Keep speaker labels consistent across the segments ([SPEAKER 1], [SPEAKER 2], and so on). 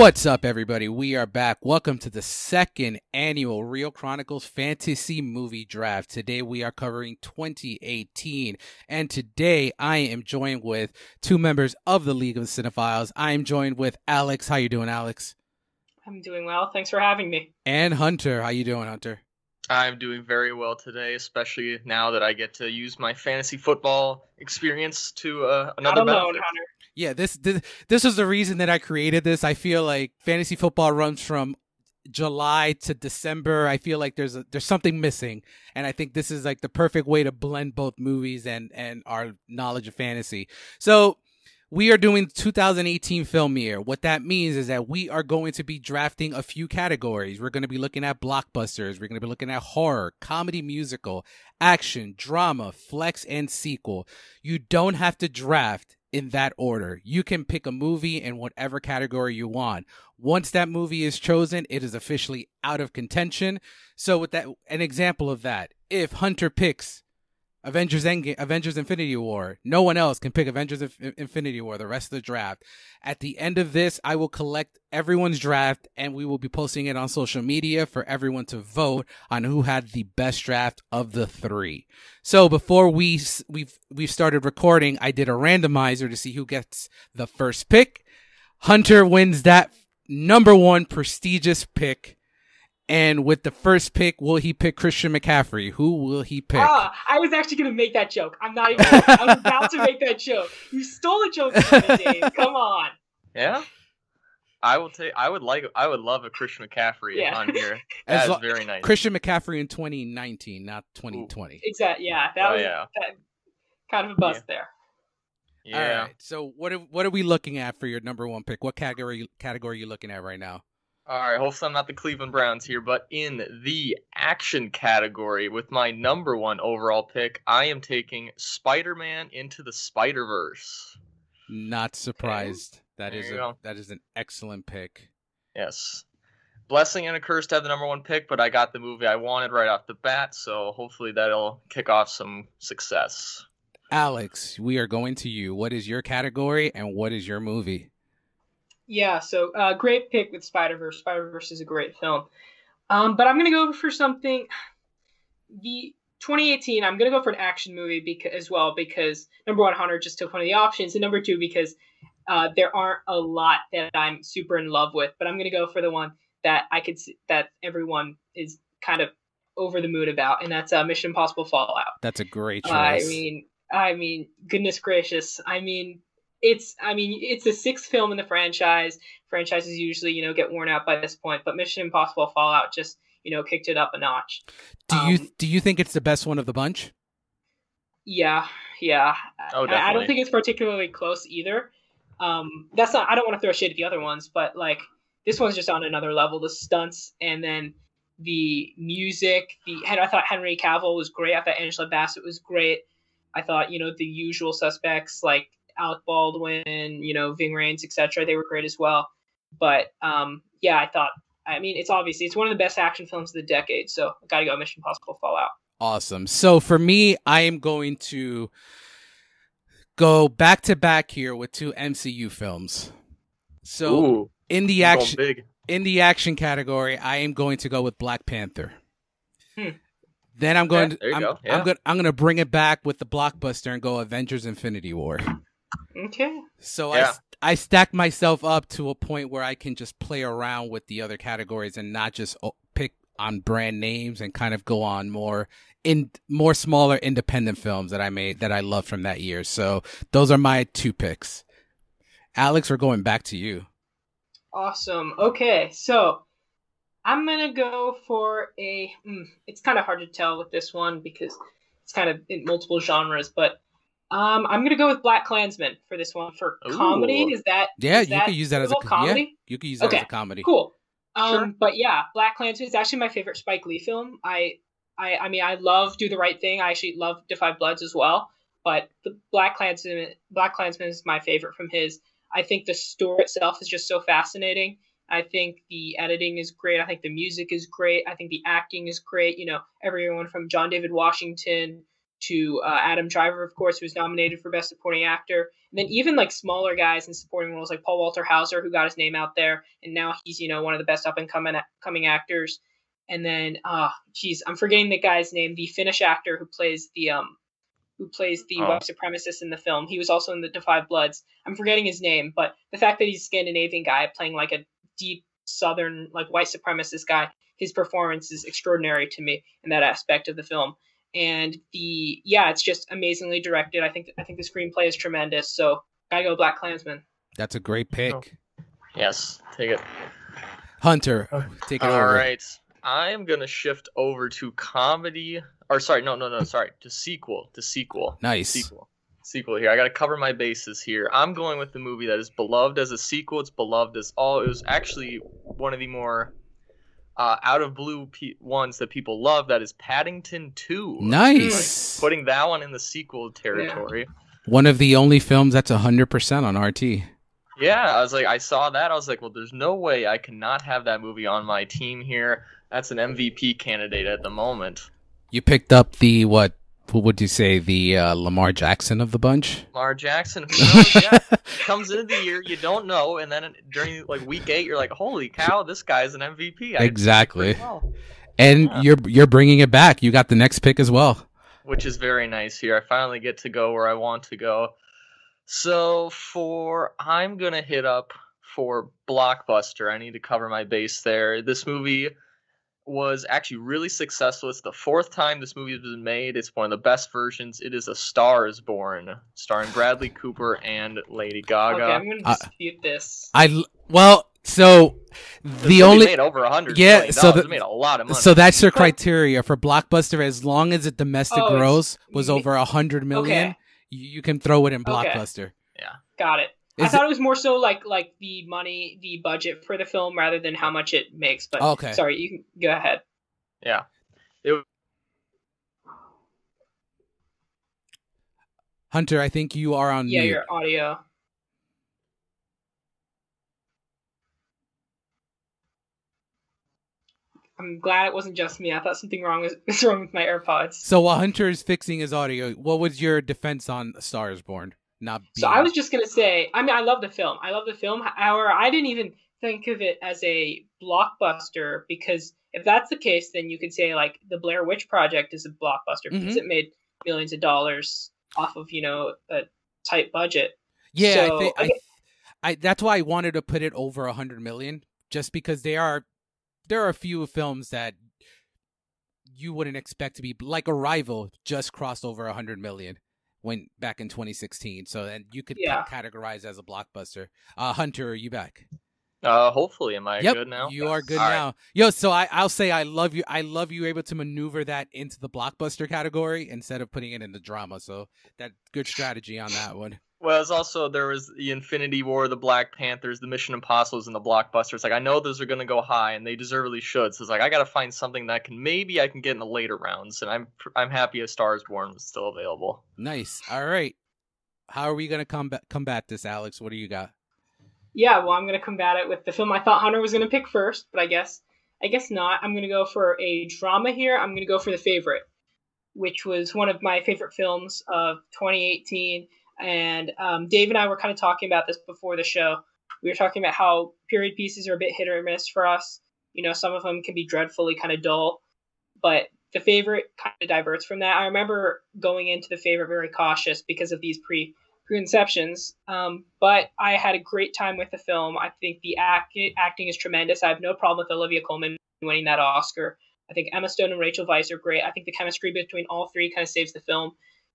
[SPEAKER 1] What's up, everybody? We are back. Welcome to the second annual Real Chronicles Fantasy Movie Draft. Today we are covering 2018, and today I am joined with two members of the League of the Cinephiles. I am joined with Alex. How you doing, Alex?
[SPEAKER 2] I'm doing well. Thanks for having me.
[SPEAKER 1] And Hunter. How you doing, Hunter?
[SPEAKER 3] I'm doing very well today, especially now that I get to use my fantasy football experience to uh, another
[SPEAKER 2] Not alone,
[SPEAKER 3] benefit.
[SPEAKER 2] Hunter.
[SPEAKER 1] Yeah, this this this is the reason that I created this. I feel like fantasy football runs from July to December. I feel like there's a, there's something missing, and I think this is like the perfect way to blend both movies and and our knowledge of fantasy. So we are doing 2018 film year. What that means is that we are going to be drafting a few categories. We're going to be looking at blockbusters. We're going to be looking at horror, comedy, musical, action, drama, flex, and sequel. You don't have to draft in that order. You can pick a movie in whatever category you want. Once that movie is chosen, it is officially out of contention. So with that an example of that, if Hunter picks Avengers Endgame, Avengers Infinity War. No one else can pick Avengers Inf- Infinity War the rest of the draft. At the end of this, I will collect everyone's draft and we will be posting it on social media for everyone to vote on who had the best draft of the 3. So before we we've we've started recording, I did a randomizer to see who gets the first pick. Hunter wins that number 1 prestigious pick. And with the first pick, will he pick Christian McCaffrey? Who will he pick?
[SPEAKER 2] Ah, I was actually gonna make that joke. I'm not even. I was about to make that joke. You stole a joke from me, Dave. Come on.
[SPEAKER 3] Yeah, I will take. I would like. I would love a Christian McCaffrey
[SPEAKER 2] Yeah.
[SPEAKER 3] on here.
[SPEAKER 1] As
[SPEAKER 3] That is
[SPEAKER 1] lo-
[SPEAKER 3] very nice.
[SPEAKER 1] Christian McCaffrey in 2019, not 2020.
[SPEAKER 2] Exactly. Yeah, that
[SPEAKER 3] Oh,
[SPEAKER 2] was
[SPEAKER 3] yeah.
[SPEAKER 2] that, kind of a bust there.
[SPEAKER 3] yeah.
[SPEAKER 1] All right. So what are, what are we looking at for your number one pick? What category category are you looking at right now?
[SPEAKER 3] All right. Hopefully, I'm not the Cleveland Browns here, but in the action category, with my number one overall pick, I am taking Spider-Man into the Spider-Verse.
[SPEAKER 1] Not surprised. That
[SPEAKER 3] there
[SPEAKER 1] is a,
[SPEAKER 3] go.
[SPEAKER 1] that is an excellent pick.
[SPEAKER 3] Yes. Blessing and a curse to have the number one pick, but I got the movie I wanted right off the bat, so hopefully that'll kick off some success.
[SPEAKER 1] Alex, we are going to you. What is your category and what is your movie?
[SPEAKER 2] Yeah. So uh, great pick with Spider Verse. Spider Verse is a great film. Um, but I'm gonna go for something. The 2018. I'm gonna go for an action movie because as well because number one, Hunter just took one of the options, and number two because uh, there aren't a lot that I'm super in love with. But I'm gonna go for the one that I could see, that everyone is kind of over the moon about, and that's uh, Mission Impossible Fallout.
[SPEAKER 1] That's a great choice.
[SPEAKER 2] I mean, I mean, goodness gracious. I mean, it's I mean, it's the sixth film in the franchise. Franchises usually, you know, get worn out by this point, but Mission Impossible Fallout just, you know, kicked it up a notch.
[SPEAKER 1] do you
[SPEAKER 2] um,
[SPEAKER 1] do you think it's the best one of the bunch?
[SPEAKER 2] Yeah, yeah.
[SPEAKER 3] Oh,
[SPEAKER 2] I, I don't think it's particularly close either. Um, that's not. I don't want to throw shade at the other ones, but like this one's just on another level. The stunts and then the music. The I thought Henry Cavill was great. I thought Angela Bassett was great. I thought you know the usual suspects like Alec Baldwin, you know Ving Rhames, etc. They were great as well. But um, yeah, I thought. I mean, it's obviously it's one of the best action films of the decade. So gotta go Mission Impossible Fallout.
[SPEAKER 1] Awesome. So for me, I am going to go back to back here with two MCU films. So
[SPEAKER 3] Ooh,
[SPEAKER 1] in the action
[SPEAKER 3] big.
[SPEAKER 1] in the action category, I am going to go with Black Panther.
[SPEAKER 2] Hmm.
[SPEAKER 1] Then I'm going.
[SPEAKER 3] Okay, there you
[SPEAKER 1] I'm,
[SPEAKER 3] go.
[SPEAKER 1] I'm going. I'm going to bring it back with the blockbuster and go Avengers: Infinity War.
[SPEAKER 2] Okay.
[SPEAKER 1] So I
[SPEAKER 3] Yeah.
[SPEAKER 1] I stacked myself up to a point where I can just play around with the other categories and not just oh, pick on brand names and kind of go on more in more smaller independent films that I made that I love from that year. So those are my two picks. Alex, we're going back to you.
[SPEAKER 2] Awesome. Okay, so I'm gonna go for a. Mm, it's kind of hard to tell with this one because it's kind of in multiple genres, but Um, I'm gonna go with Black Klansman for this one for comedy. Is that
[SPEAKER 1] Yeah,
[SPEAKER 2] is
[SPEAKER 1] you
[SPEAKER 2] that
[SPEAKER 1] could use that as a
[SPEAKER 2] suitable
[SPEAKER 1] co- yeah,
[SPEAKER 2] comedy?
[SPEAKER 1] you could use that
[SPEAKER 2] Okay,
[SPEAKER 1] as a comedy.
[SPEAKER 2] Cool. Um,
[SPEAKER 3] Sure.
[SPEAKER 2] but yeah, Black Klansman is actually my favorite Spike Lee film. I, I, I mean, I love Do the Right Thing. I actually love Da 5 Bloods as well. But the Black Klansman, Black Klansman is my favorite from his. I think the story itself is just so fascinating. I think the editing is great. I think the music is great. I think the acting is great. You know, everyone from John David Washington to uh, Adam Driver, of course, who was nominated for Best Supporting Actor. And then even like smaller guys in supporting roles like Paul Walter Hauser, who got his name out there, and now he's you know one of the best up and coming coming actors. And then, ah, geez, I'm forgetting the guy's name, the Finnish actor who plays the um, who plays the
[SPEAKER 3] Oh.
[SPEAKER 2] white supremacist in the film. He was also in the Da 5 Bloods. I'm forgetting his name, but the fact that he's a Scandinavian guy playing like a deep Southern like white supremacist guy, his performance is extraordinary to me in that aspect of the film. And the yeah, it's just amazingly directed. I think I think the screenplay is tremendous. So gotta go Black Klansman.
[SPEAKER 1] That's a great pick.
[SPEAKER 3] Oh. Yes, take it.
[SPEAKER 1] Hunter, uh, take it
[SPEAKER 3] All
[SPEAKER 1] over.
[SPEAKER 3] right. I am gonna shift over to comedy. Or sorry, no, no, no, sorry, to sequel, to sequel,
[SPEAKER 1] Nice.
[SPEAKER 3] sequel, sequel. Here, I gotta cover my bases here. I'm going with the movie that is beloved as a sequel. It's beloved as all. It was actually one of the more uh, out of blue pe- ones that people love. That is Paddington Two.
[SPEAKER 1] Nice.
[SPEAKER 3] Putting that one in the sequel territory.
[SPEAKER 1] One of the only films that's 100% on RT.
[SPEAKER 3] Yeah, I was like, I saw that. I was like, well, there's no way I cannot have that movie on my team here. That's an MVP candidate at the moment.
[SPEAKER 1] You picked up the, what, what would you say, the uh, Lamar Jackson of the bunch?
[SPEAKER 3] Lamar Jackson, who knows? Yeah, comes into the year, you don't know, and then during like week eight, you're like, holy cow, this guy's an MVP. I-
[SPEAKER 1] Exactly.
[SPEAKER 3] well,
[SPEAKER 1] And
[SPEAKER 3] Yeah.
[SPEAKER 1] you're you're bringing it back. You got the next pick as well.
[SPEAKER 3] which is very nice here. I finally get to go where I want to go. So for I'm gonna hit up for Blockbuster. I need to cover my base there. This movie was actually really successful. It's the fourth time this movie has been made. It's one of the best versions. It is A Star Is Born, starring Bradley Cooper and Lady Gaga.
[SPEAKER 2] Okay, I'm gonna
[SPEAKER 1] Uh,
[SPEAKER 2] dispute this.
[SPEAKER 1] I l- well, so the
[SPEAKER 3] movie
[SPEAKER 1] only
[SPEAKER 3] made over a hundred
[SPEAKER 1] Yeah, so
[SPEAKER 3] dollars.
[SPEAKER 1] the-
[SPEAKER 3] it made a lot of money.
[SPEAKER 1] so that's your criteria for blockbuster. As long as the domestic
[SPEAKER 2] Oh,
[SPEAKER 1] gross was over a hundred million,
[SPEAKER 2] Okay.
[SPEAKER 1] you, you can throw it in
[SPEAKER 2] Okay.
[SPEAKER 1] blockbuster.
[SPEAKER 2] Got it. I thought it was more so like like the money, the budget for the film, rather than how much it makes. But
[SPEAKER 1] Okay.
[SPEAKER 2] sorry, you can go ahead.
[SPEAKER 3] yeah. It,
[SPEAKER 1] Hunter, I think you are on
[SPEAKER 2] Yeah,
[SPEAKER 1] mute.
[SPEAKER 2] your audio. I'm glad it wasn't just me. I thought something wrong was, was wrong with my AirPods.
[SPEAKER 1] So while Hunter is fixing his audio, what was your defense on A Star Is Born? Not
[SPEAKER 2] So I was just gonna say, I mean, I love the film. I love the film. However, I didn't even think of it as a blockbuster because if that's the case, then you could say like the Blair Witch Project is a blockbuster because
[SPEAKER 1] Mhm.
[SPEAKER 2] it made millions of dollars off of you know a tight budget.
[SPEAKER 1] Yeah, I
[SPEAKER 2] So,
[SPEAKER 1] think I. I that's why I wanted to put it over a hundred million, just because they are there are a few films that you wouldn't expect to be like Arrival just crossed over a hundred million when back in 2016. So then you could
[SPEAKER 2] Yeah.
[SPEAKER 1] ca- categorize as a blockbuster. Uh, Hunter, are you back?
[SPEAKER 3] uh, hopefully, am I
[SPEAKER 1] yep,
[SPEAKER 3] good now?
[SPEAKER 1] you are good
[SPEAKER 3] All right.
[SPEAKER 1] now. Yo, so I I'll say I love you. I love you able to maneuver that into the blockbuster category instead of putting it in the drama. So that good strategy on that one.
[SPEAKER 3] Well, it's also there was the Infinity War, the Black Panthers, the Mission Impossibles, and the blockbusters. Like I know those are gonna go high, and they deservedly should. So it's like I gotta find something that can maybe I can get in the later rounds, and I'm I'm happy A Star Is Born was still available.
[SPEAKER 1] Nice. All right. How are we gonna combat combat this, Alex? What do you got?
[SPEAKER 2] Yeah, well, I'm gonna combat it with the film I thought Hunter was gonna pick first, but I guess I guess not. I'm gonna go for a drama here. I'm gonna go for the favorite, which was one of my favorite films of 2018. And um, Dave and I were kind of talking about this before the show. We were talking about how period pieces are a bit hit or miss for us. You know, some of them can be dreadfully kind of dull, but the favorite kind of diverts from that. I remember going into the favorite very cautious because of these pre preconceptions. Um, but I had a great time with the film. I think the act, acting is tremendous. I have no problem with Olivia Colman winning that Oscar. I think Emma Stone and Rachel Weisz are great. I think the chemistry between all three kind of saves the film.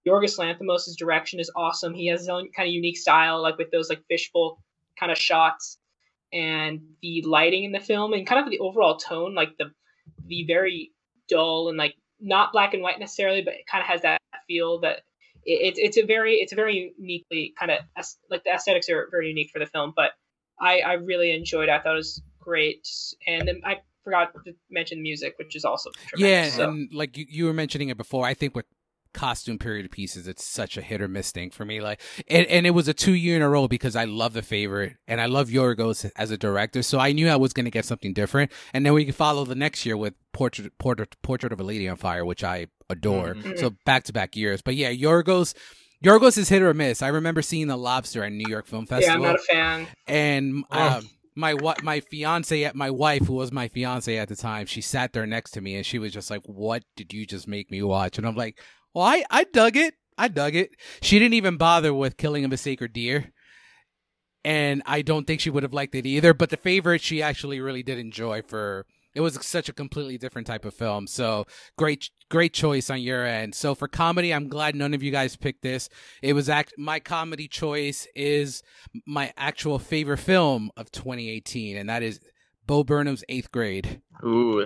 [SPEAKER 2] Yorgos Lanthimos' direction is awesome. He has his own kind of unique style, like with those like fishbowl kind of shots, and the lighting in the film, and kind of the overall tone, like the the very dull and like not black and white necessarily, but it kind of has that feel that it, it's a very it's a very uniquely kind of like the aesthetics are very unique for the film. But I I really enjoyed. it. I thought it was great, and then I forgot to mention the music, which is also
[SPEAKER 1] yeah,
[SPEAKER 2] so.
[SPEAKER 1] and like you, you were mentioning it before. I think with costume period pieces, it's such a hit or miss thing for me. Like, and, and it was a two year in a row because I love the favorite and I love Yorgos as a director, so I knew I was going to get something different. And then we could follow the next year with Portrait Portrait Portrait of a Lady on Fire, which I adore.
[SPEAKER 3] Mhm.
[SPEAKER 1] So back to back years, but yeah, Yorgos. Yorgos is hit or miss. I remember seeing The Lobster at New York Film Festival
[SPEAKER 2] yeah, I'm not a fan.
[SPEAKER 1] and
[SPEAKER 3] Oh.
[SPEAKER 1] um, my wa- my fiance my wife who was my fiance at the time she sat there next to me and she was just like what did you just make me watch and i'm like well i i dug it. I dug it. She didn't even bother with killing of a sacred deer. And i don't think she would have liked it either but the favorite she actually really did enjoy for it was such a completely different type of film. So great great choice on your end. So for comedy i'm glad none of you guys picked this. It was act my comedy choice is my actual favorite film of 2018 and that is bo burnham's eighth grade.
[SPEAKER 3] Ooh,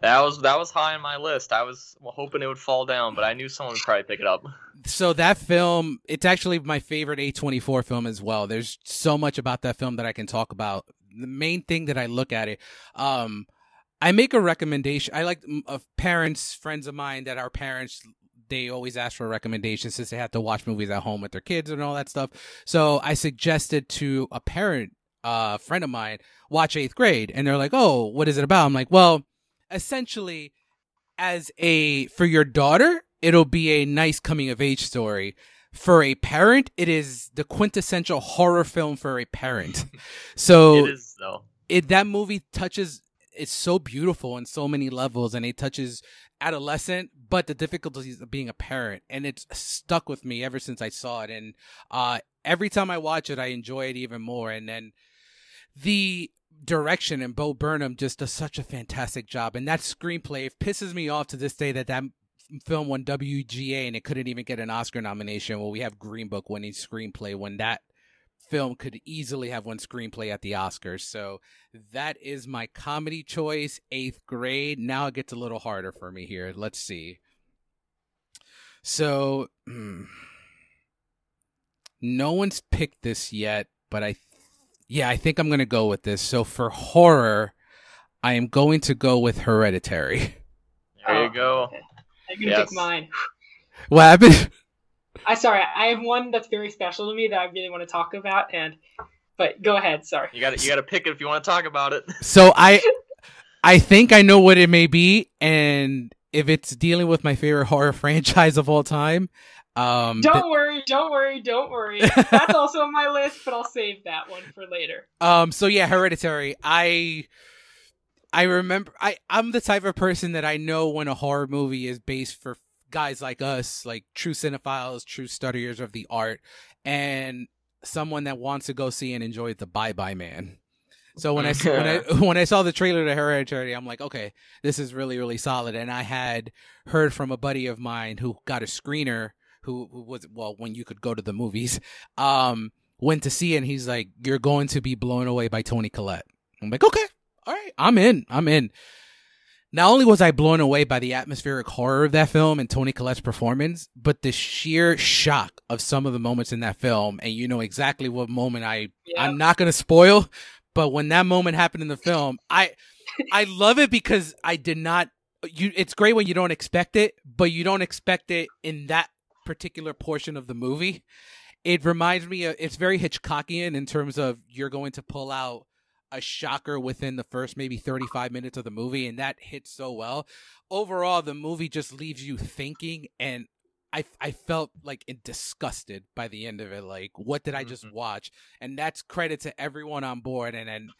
[SPEAKER 3] that was that was high on my list. I was hoping it would fall down, but I knew someone would probably pick it up.
[SPEAKER 1] so that film it's actually my favorite a24 film as well. There's so much about that film that i can talk about. The main thing that i look at it um i make a recommendation. I like mm, of parents friends of mine that are parents they always ask for recommendations since they have to watch movies at home with their kids and all that stuff. So i suggested to a parent uh friend of mine watch eighth grade and they're like oh what is it about? I'm like well essentially as a for your daughter it'll be a nice coming of age story. For a parent it is the quintessential horror film for a parent. So
[SPEAKER 3] it is though.
[SPEAKER 1] it that movie touches it's so beautiful on so many levels and it touches adolescent but the difficulties of being a parent and it's stuck with me ever since i saw it and uh every time i watch it i enjoy it even more and then the direction and bo burnham just does such a fantastic job and that screenplay it pisses me off to this day that that film won wga and it couldn't even get an oscar nomination well we have green book winning screenplay when that film could easily have won screenplay at the Oscars. So that is my comedy choice, eighth grade. Now it gets a little harder for me here. Let's see. So, hmm. no one's picked this yet, but I, yeah, I think I'm going to go with this. So for horror, I am going to go with Hereditary.
[SPEAKER 3] There
[SPEAKER 2] Oh,
[SPEAKER 3] you go.
[SPEAKER 2] okay. I'm gonna
[SPEAKER 3] Yes.
[SPEAKER 2] pick mine.
[SPEAKER 1] What happened?
[SPEAKER 2] I sorry, I have one that's very special to me that I really want to talk about, and but go ahead. Sorry.
[SPEAKER 3] You got to you got to pick it if you want to talk about it.
[SPEAKER 1] So I, I think I know what it may be, and if it's dealing with my favorite horror franchise of all time, um,
[SPEAKER 2] Don't worry, don't worry, don't worry. That's also on my list, but I'll save that one for later.
[SPEAKER 1] Um. So yeah, Hereditary. I I remember. I I'm the type of person that I know when a horror movie is based for guys like us, like true cinephiles, true studiers of the art, and someone that wants to go see and enjoy the Bye Bye Man. So when I when I when I saw the trailer to Hereditary, I'm like, okay, this is really really solid. And I had heard from a buddy of mine who got a screener, who, who was well when you could go to the movies, um, went to see it. and he's like, you're going to be blown away by Toni Collette. I'm like, okay, all right, I'm in, I'm in. Not only was I blown away by the atmospheric horror of that film and Toni Collette's performance, but the sheer shock of some of the moments in that film, and you know exactly what moment I
[SPEAKER 2] Yeah.
[SPEAKER 1] I'm not gonna spoil, but when that moment happened in the film, I I love it because I did not you it's great when you don't expect it, but you don't expect it in that particular portion of the movie. It reminds me of it's very Hitchcockian in terms of you're going to pull out a shocker within the first maybe 35 minutes of the movie and that hits so well. Overall the movie just leaves you thinking and I I felt like disgusted by the end of it like what did I just
[SPEAKER 3] Mhm.
[SPEAKER 1] watch? And that's credit to everyone on board and and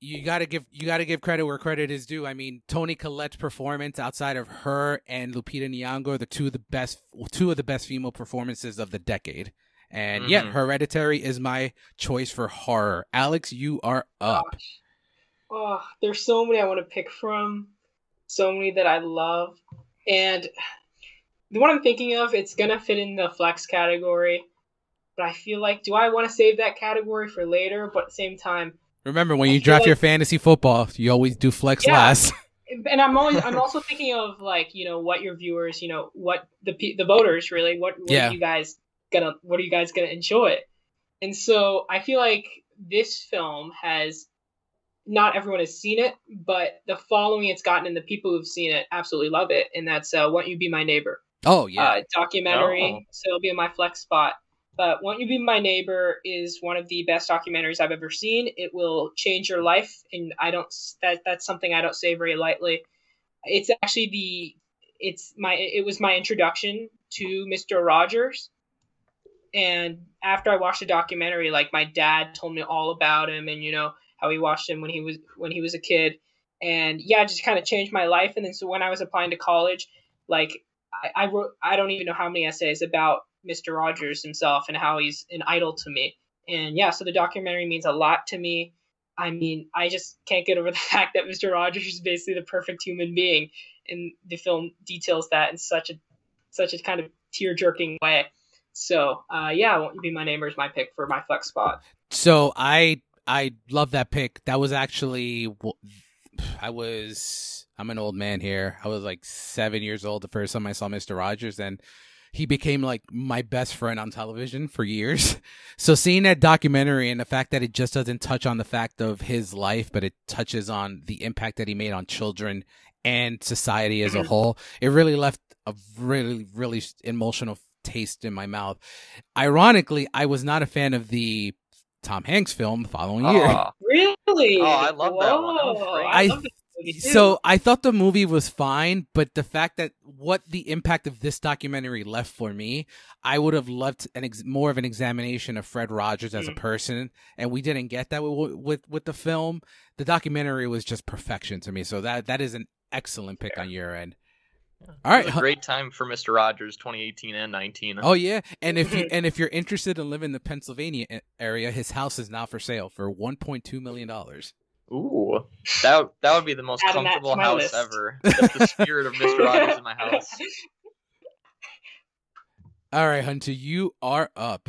[SPEAKER 1] you got to give you got to give credit where credit is due. I mean, Toni Collette's performance outside of her and Lupita Nyong'o are the two of the best two of the best female performances of the decade. And yeah,
[SPEAKER 3] Mhm.
[SPEAKER 1] Hereditary is my choice for horror. Alex, you are up.
[SPEAKER 2] Gosh. Oh, there's so many I want to pick from, so many that I love, and the one I'm thinking of, it's gonna fit in the flex category, but I feel like, do I want to save that category for later? But at the same time,
[SPEAKER 1] Remember when
[SPEAKER 2] I
[SPEAKER 1] you draft
[SPEAKER 2] like-
[SPEAKER 1] your fantasy football, you always do flex
[SPEAKER 2] Yeah.
[SPEAKER 1] last.
[SPEAKER 2] and I'm always I'm also thinking of like you know what your viewers you know what the the voters really what, what
[SPEAKER 1] Yeah.
[SPEAKER 2] are you guys gonna what are you guys gonna enjoy and so I feel like this film has not everyone has seen it but the following it's gotten and the people who've seen it absolutely love it and that's uh, Won't You Be My Neighbor
[SPEAKER 1] Oh yeah.
[SPEAKER 2] uh, documentary
[SPEAKER 3] Oh.
[SPEAKER 2] so it'll be in my flex spot but Won't You Be My Neighbor is one of the best documentaries I've ever seen. It will change your life, and I don't that that's something I don't say very lightly. It's actually the it's my it was my introduction to Mr. Rogers, and after I watched the documentary, like my dad told me all about him, and you know how he watched him when he was when he was a kid, and yeah, it just kind of changed my life. And then so when I was applying to college, like I, I wrote I don't even know how many essays about Mr. Rogers himself and how he's an idol to me. And yeah, so the documentary means a lot to me. I mean, I just can't get over the fact that Mr. Rogers is basically the perfect human being, and the film details that in such a such a kind of tear jerking way. So uh, yeah, won't you be my neighbor is my pick for my flex spot.
[SPEAKER 1] So I I love that pick. That was actually I was I'm an old man here. I was like seven years old the first time I saw Mister Rogers, and he became like my best friend on television for years. So seeing that documentary and the fact that it just doesn't touch on the fact of his life, but it touches on the impact that he made on children and society as a
[SPEAKER 2] Mhm.
[SPEAKER 1] whole, it really left a really really emotional taste in my mouth. Ironically, I was not a fan of the Tom Hanks film the following year.
[SPEAKER 3] Aw.
[SPEAKER 2] Really?
[SPEAKER 3] Oh, I love that one. That was
[SPEAKER 2] Whoa,
[SPEAKER 3] great.
[SPEAKER 2] I,
[SPEAKER 1] I-
[SPEAKER 2] love this movie too.
[SPEAKER 1] So I thought the movie was fine, but the fact that what the impact of this documentary left for me, I would have loved an ex- more of an examination of Fred Rogers as a
[SPEAKER 2] Mm.
[SPEAKER 1] person, and we didn't get that with, with with the film. The documentary was just perfection to me, so that that is an excellent pick on your end. All
[SPEAKER 3] It
[SPEAKER 1] right,
[SPEAKER 3] a great time for Mr. Rogers, 2018 and 19.
[SPEAKER 1] Oh yeah, and if you and if you're interested in living in the Pennsylvania area, his house is now for sale for 1.2 million dollars.
[SPEAKER 3] Ooh, that that would be the most
[SPEAKER 2] Adding
[SPEAKER 3] comfortable house
[SPEAKER 2] list.
[SPEAKER 3] ever. If the spirit of Mr. Rogers in my house.
[SPEAKER 1] All right, Hunter, you are up.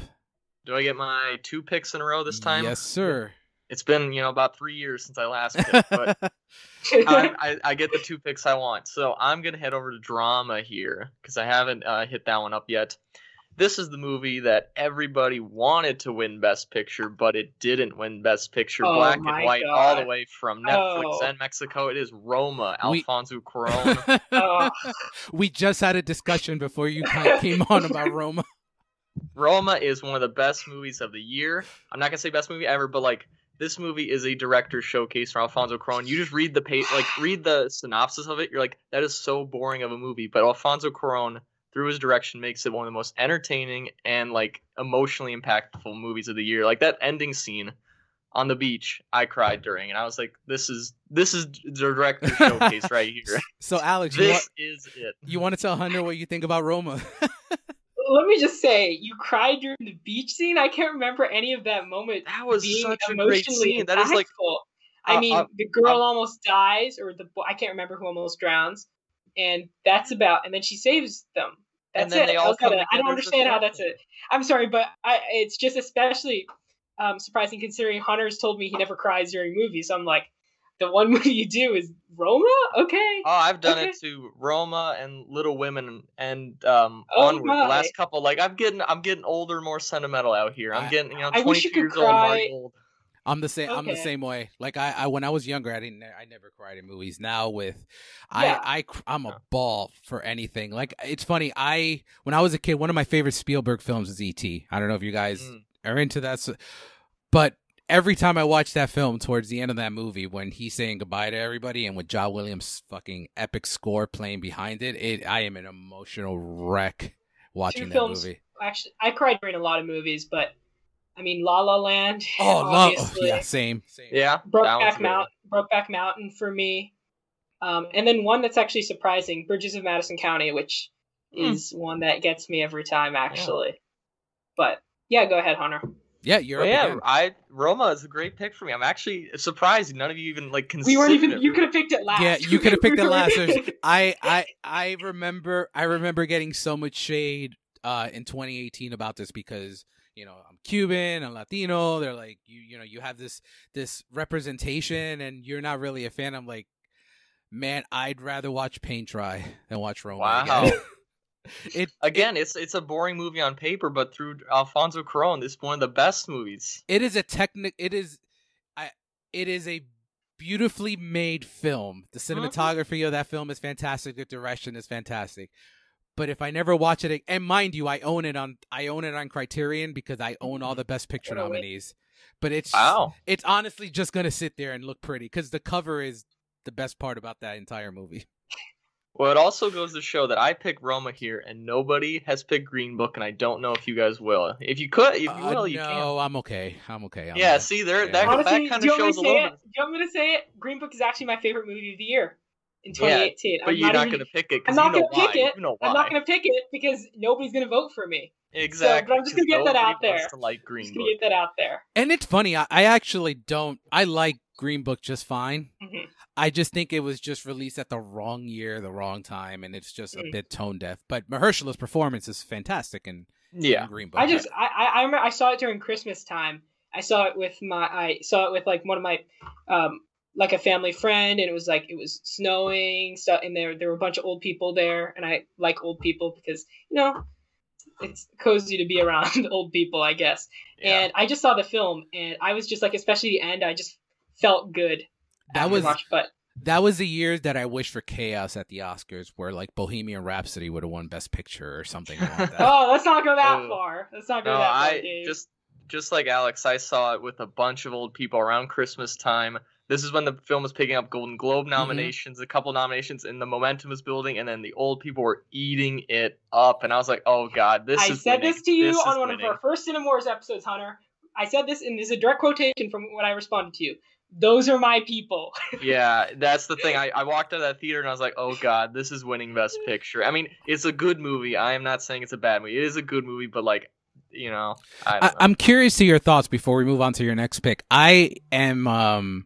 [SPEAKER 3] Do I get my two picks in a row this time?
[SPEAKER 1] Yes, sir.
[SPEAKER 3] It's been you know about three years since I last picked, but I, I, I get the two picks I want. So I'm gonna head over to drama here because I haven't uh, hit that one up yet. This is the movie that everybody wanted to win Best Picture, but it didn't win Best Picture.
[SPEAKER 2] Oh
[SPEAKER 3] Black and white, all the way from oh. Netflix
[SPEAKER 2] Oh.
[SPEAKER 3] and Mexico. It is Roma,
[SPEAKER 1] We-
[SPEAKER 3] Alfonso Cuarón.
[SPEAKER 2] Oh.
[SPEAKER 1] we just had a discussion before you came on about Roma.
[SPEAKER 3] Roma is one of the best movies of the year. I'm not gonna say best movie ever, but like this movie is a director showcase for Alfonso Cuarón. You just read the page, like read the synopsis of it. You're like, that is so boring of a movie. But Alfonso Cuarón, through his direction, makes it one of the most entertaining and like emotionally impactful movies of the year. Like that ending scene on the beach, I cried during, and I was like, this is this is the director showcase right here.
[SPEAKER 1] So, Alex, you,
[SPEAKER 3] This
[SPEAKER 1] want,
[SPEAKER 3] is it.
[SPEAKER 1] you want to tell Hunter what you think about Roma?
[SPEAKER 2] Let me just say, you cried during the beach scene. I can't remember any of that moment
[SPEAKER 3] That was
[SPEAKER 2] being
[SPEAKER 3] such a
[SPEAKER 2] emotionally
[SPEAKER 3] great scene. That is like
[SPEAKER 2] impactful. I
[SPEAKER 3] uh,
[SPEAKER 2] mean,
[SPEAKER 3] uh,
[SPEAKER 2] the girl
[SPEAKER 3] uh,
[SPEAKER 2] almost dies, or the boy, I can't remember who almost drowns, and that's about. And then she saves them. That's
[SPEAKER 3] And then
[SPEAKER 2] it.
[SPEAKER 3] they
[SPEAKER 2] I
[SPEAKER 3] all come
[SPEAKER 2] gonna- I don't
[SPEAKER 3] together as a
[SPEAKER 2] understand how that's it. I'm sorry, but I, it's just especially um, surprising considering Hunter's told me he never cries during movies. So I'm like, the one movie you do is Roma. Okay.
[SPEAKER 3] Oh, I've done
[SPEAKER 2] Okay.
[SPEAKER 3] it to Roma and Little Women and um
[SPEAKER 2] Oh
[SPEAKER 3] onward
[SPEAKER 2] my.
[SPEAKER 3] the last couple. Like I'm getting I'm getting older, more sentimental out here. I'm getting you know
[SPEAKER 2] I wish
[SPEAKER 3] 22
[SPEAKER 2] you could
[SPEAKER 3] years old, Marty
[SPEAKER 2] cry.
[SPEAKER 3] old.
[SPEAKER 1] I'm the same. I'm the same way. Like I, I, when I was younger, I didn't. I never cried in movies. Now with,
[SPEAKER 2] Yeah.
[SPEAKER 1] I, I, I'm a ball for anything. Like it's funny. I, when I was a kid, one of my favorite Spielberg films is E.T. I don't know if you guys
[SPEAKER 3] Mm.
[SPEAKER 1] are into that, so, but every time I watch that film, towards the end of that movie, when he's saying goodbye to everybody, and with John Williams' fucking epic score playing behind it, it, I am an emotional wreck watching
[SPEAKER 2] Two
[SPEAKER 1] that
[SPEAKER 2] films
[SPEAKER 1] movie.
[SPEAKER 2] Actually, I cried during a lot of movies, but I mean, La La Land.
[SPEAKER 1] Oh, love,
[SPEAKER 2] obviously.
[SPEAKER 1] yeah, same, same.
[SPEAKER 3] Yeah,
[SPEAKER 2] Brokeback. Mountain, Brokeback Mountain for me. Um, and then one that's actually surprising, Bridges of Madison County, which
[SPEAKER 3] Hmm.
[SPEAKER 2] is one that gets me every time, actually. But yeah, go ahead, Hunter.
[SPEAKER 1] Yeah, you're
[SPEAKER 3] Well,
[SPEAKER 1] up
[SPEAKER 3] yeah,
[SPEAKER 1] again.
[SPEAKER 3] I Roma is a great pick for me. I'm actually surprised none of you even like considered.
[SPEAKER 2] We weren't even.
[SPEAKER 3] it.
[SPEAKER 2] You could have picked it last.
[SPEAKER 1] Yeah, you could have picked it last. I, I, I remember, I remember getting so much shade uh, in 2018 about this because you know I'm Cuban, I'm Latino. They're like, you, you know, you have this this representation, and you're not really a fan. I'm like, Man, I'd rather watch paint dry than watch Roma.
[SPEAKER 3] Wow.
[SPEAKER 1] Again. it
[SPEAKER 3] Again, it's it's a boring movie on paper, but through Alfonso Cuarón, it's one of the best movies.
[SPEAKER 1] it is a technic. It is, I. It is a beautifully made film. The
[SPEAKER 3] Mm-hmm.
[SPEAKER 1] cinematography of that film is fantastic. The direction is fantastic. But if I never watch it, and mind you, I own it on I own it on Criterion because I own all the Best Picture
[SPEAKER 2] What a win.
[SPEAKER 1] nominees. But it's
[SPEAKER 3] Wow.
[SPEAKER 1] it's honestly just gonna sit there and look pretty because the cover is the best part about that entire movie.
[SPEAKER 3] Well, it also goes to show that I picked Roma here, and nobody has picked Green Book, and I don't know if you guys will. If you could, if you
[SPEAKER 1] Uh,
[SPEAKER 3] will, you
[SPEAKER 1] no,
[SPEAKER 3] can.
[SPEAKER 1] I'm okay. I'm okay. I'm
[SPEAKER 3] Yeah,
[SPEAKER 1] okay.
[SPEAKER 3] see, there
[SPEAKER 1] Yeah.
[SPEAKER 3] that
[SPEAKER 2] Honestly,
[SPEAKER 3] that kind of
[SPEAKER 2] want me
[SPEAKER 3] shows a little
[SPEAKER 2] it?
[SPEAKER 3] bit.
[SPEAKER 2] Do you want me to say it? Green Book is actually my favorite movie of the year in
[SPEAKER 3] Yeah,
[SPEAKER 2] 2018.
[SPEAKER 3] But
[SPEAKER 2] I'm
[SPEAKER 3] you're not
[SPEAKER 2] even-
[SPEAKER 3] gonna pick it
[SPEAKER 2] I'm
[SPEAKER 3] because
[SPEAKER 2] not gonna
[SPEAKER 3] why.
[SPEAKER 2] pick it.
[SPEAKER 3] You know why.
[SPEAKER 2] I'm not gonna pick it because nobody's gonna vote for me.
[SPEAKER 3] Exactly.
[SPEAKER 2] but I'm just gonna
[SPEAKER 3] 'cause
[SPEAKER 2] get that out there.
[SPEAKER 3] To like
[SPEAKER 2] I'm
[SPEAKER 3] Green
[SPEAKER 2] just
[SPEAKER 3] Book.
[SPEAKER 2] gonna get that out there.
[SPEAKER 1] And it's funny. I, I actually don't. I like Green Book just fine.
[SPEAKER 2] Mhm.
[SPEAKER 1] I just think it was just released at the wrong year, the wrong time, and it's just a
[SPEAKER 2] Mm.
[SPEAKER 1] bit tone deaf. But Mahershala's performance is fantastic in,
[SPEAKER 3] Yeah.
[SPEAKER 1] in Green Book.
[SPEAKER 2] I just I I I, remember, I saw it during Christmas time. I saw it with my I saw it with like one of my um like a family friend and it was like it was snowing stuff and there there were a bunch of old people there and I like old people because you know it's cozy to be around old people I guess.
[SPEAKER 3] yeah.
[SPEAKER 2] And I just saw the film and I was just like especially the end I just felt good.
[SPEAKER 1] that was
[SPEAKER 2] watch, but
[SPEAKER 1] that was the year that I wish for chaos at the Oscars, where like Bohemian Rhapsody would have won Best Picture or something like that.
[SPEAKER 2] oh let's not go that
[SPEAKER 3] Oh.
[SPEAKER 2] far. Let's not go
[SPEAKER 3] No,
[SPEAKER 2] that far.
[SPEAKER 3] I
[SPEAKER 2] Dave.
[SPEAKER 3] just just like Alex, I saw it with a bunch of old people around Christmas time. This is when the film was picking up Golden Globe
[SPEAKER 2] Mm-hmm.
[SPEAKER 3] nominations, a couple nominations, and the momentum was building. And then the old people were eating it up, and I was like, "Oh God, this is.
[SPEAKER 2] I said
[SPEAKER 3] winning.
[SPEAKER 2] this to you
[SPEAKER 3] This
[SPEAKER 2] on one
[SPEAKER 3] winning.
[SPEAKER 2] of our first Cinemores episodes, Hunter. I said this, and this is a direct quotation from what I responded to you. Those are my people.
[SPEAKER 3] Yeah, that's the thing. I, I walked out of that theater and I was like, "Oh God, this is winning Best Picture." I mean, it's a good movie. I am not saying it's a bad movie. It is a good movie, but like, you know, I don't
[SPEAKER 1] I,
[SPEAKER 3] know.
[SPEAKER 1] I'm curious to your thoughts before we move on to your next pick. I am um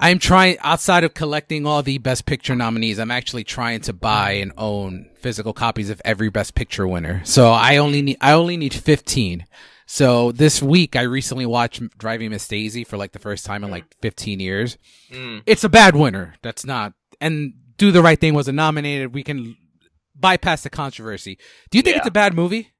[SPEAKER 1] I'm trying outside of collecting all the best picture nominees, I'm actually trying to buy and own physical copies of every best picture winner. So I only need I only need 15. So this week I recently watched Driving Miss Daisy for like the first time in like 15 years.
[SPEAKER 3] Mm.
[SPEAKER 1] It's a bad winner. That's not and Do the Right Thing wasn't nominated. We can bypass the controversy. Do you think
[SPEAKER 3] Yeah.
[SPEAKER 1] it's a bad movie?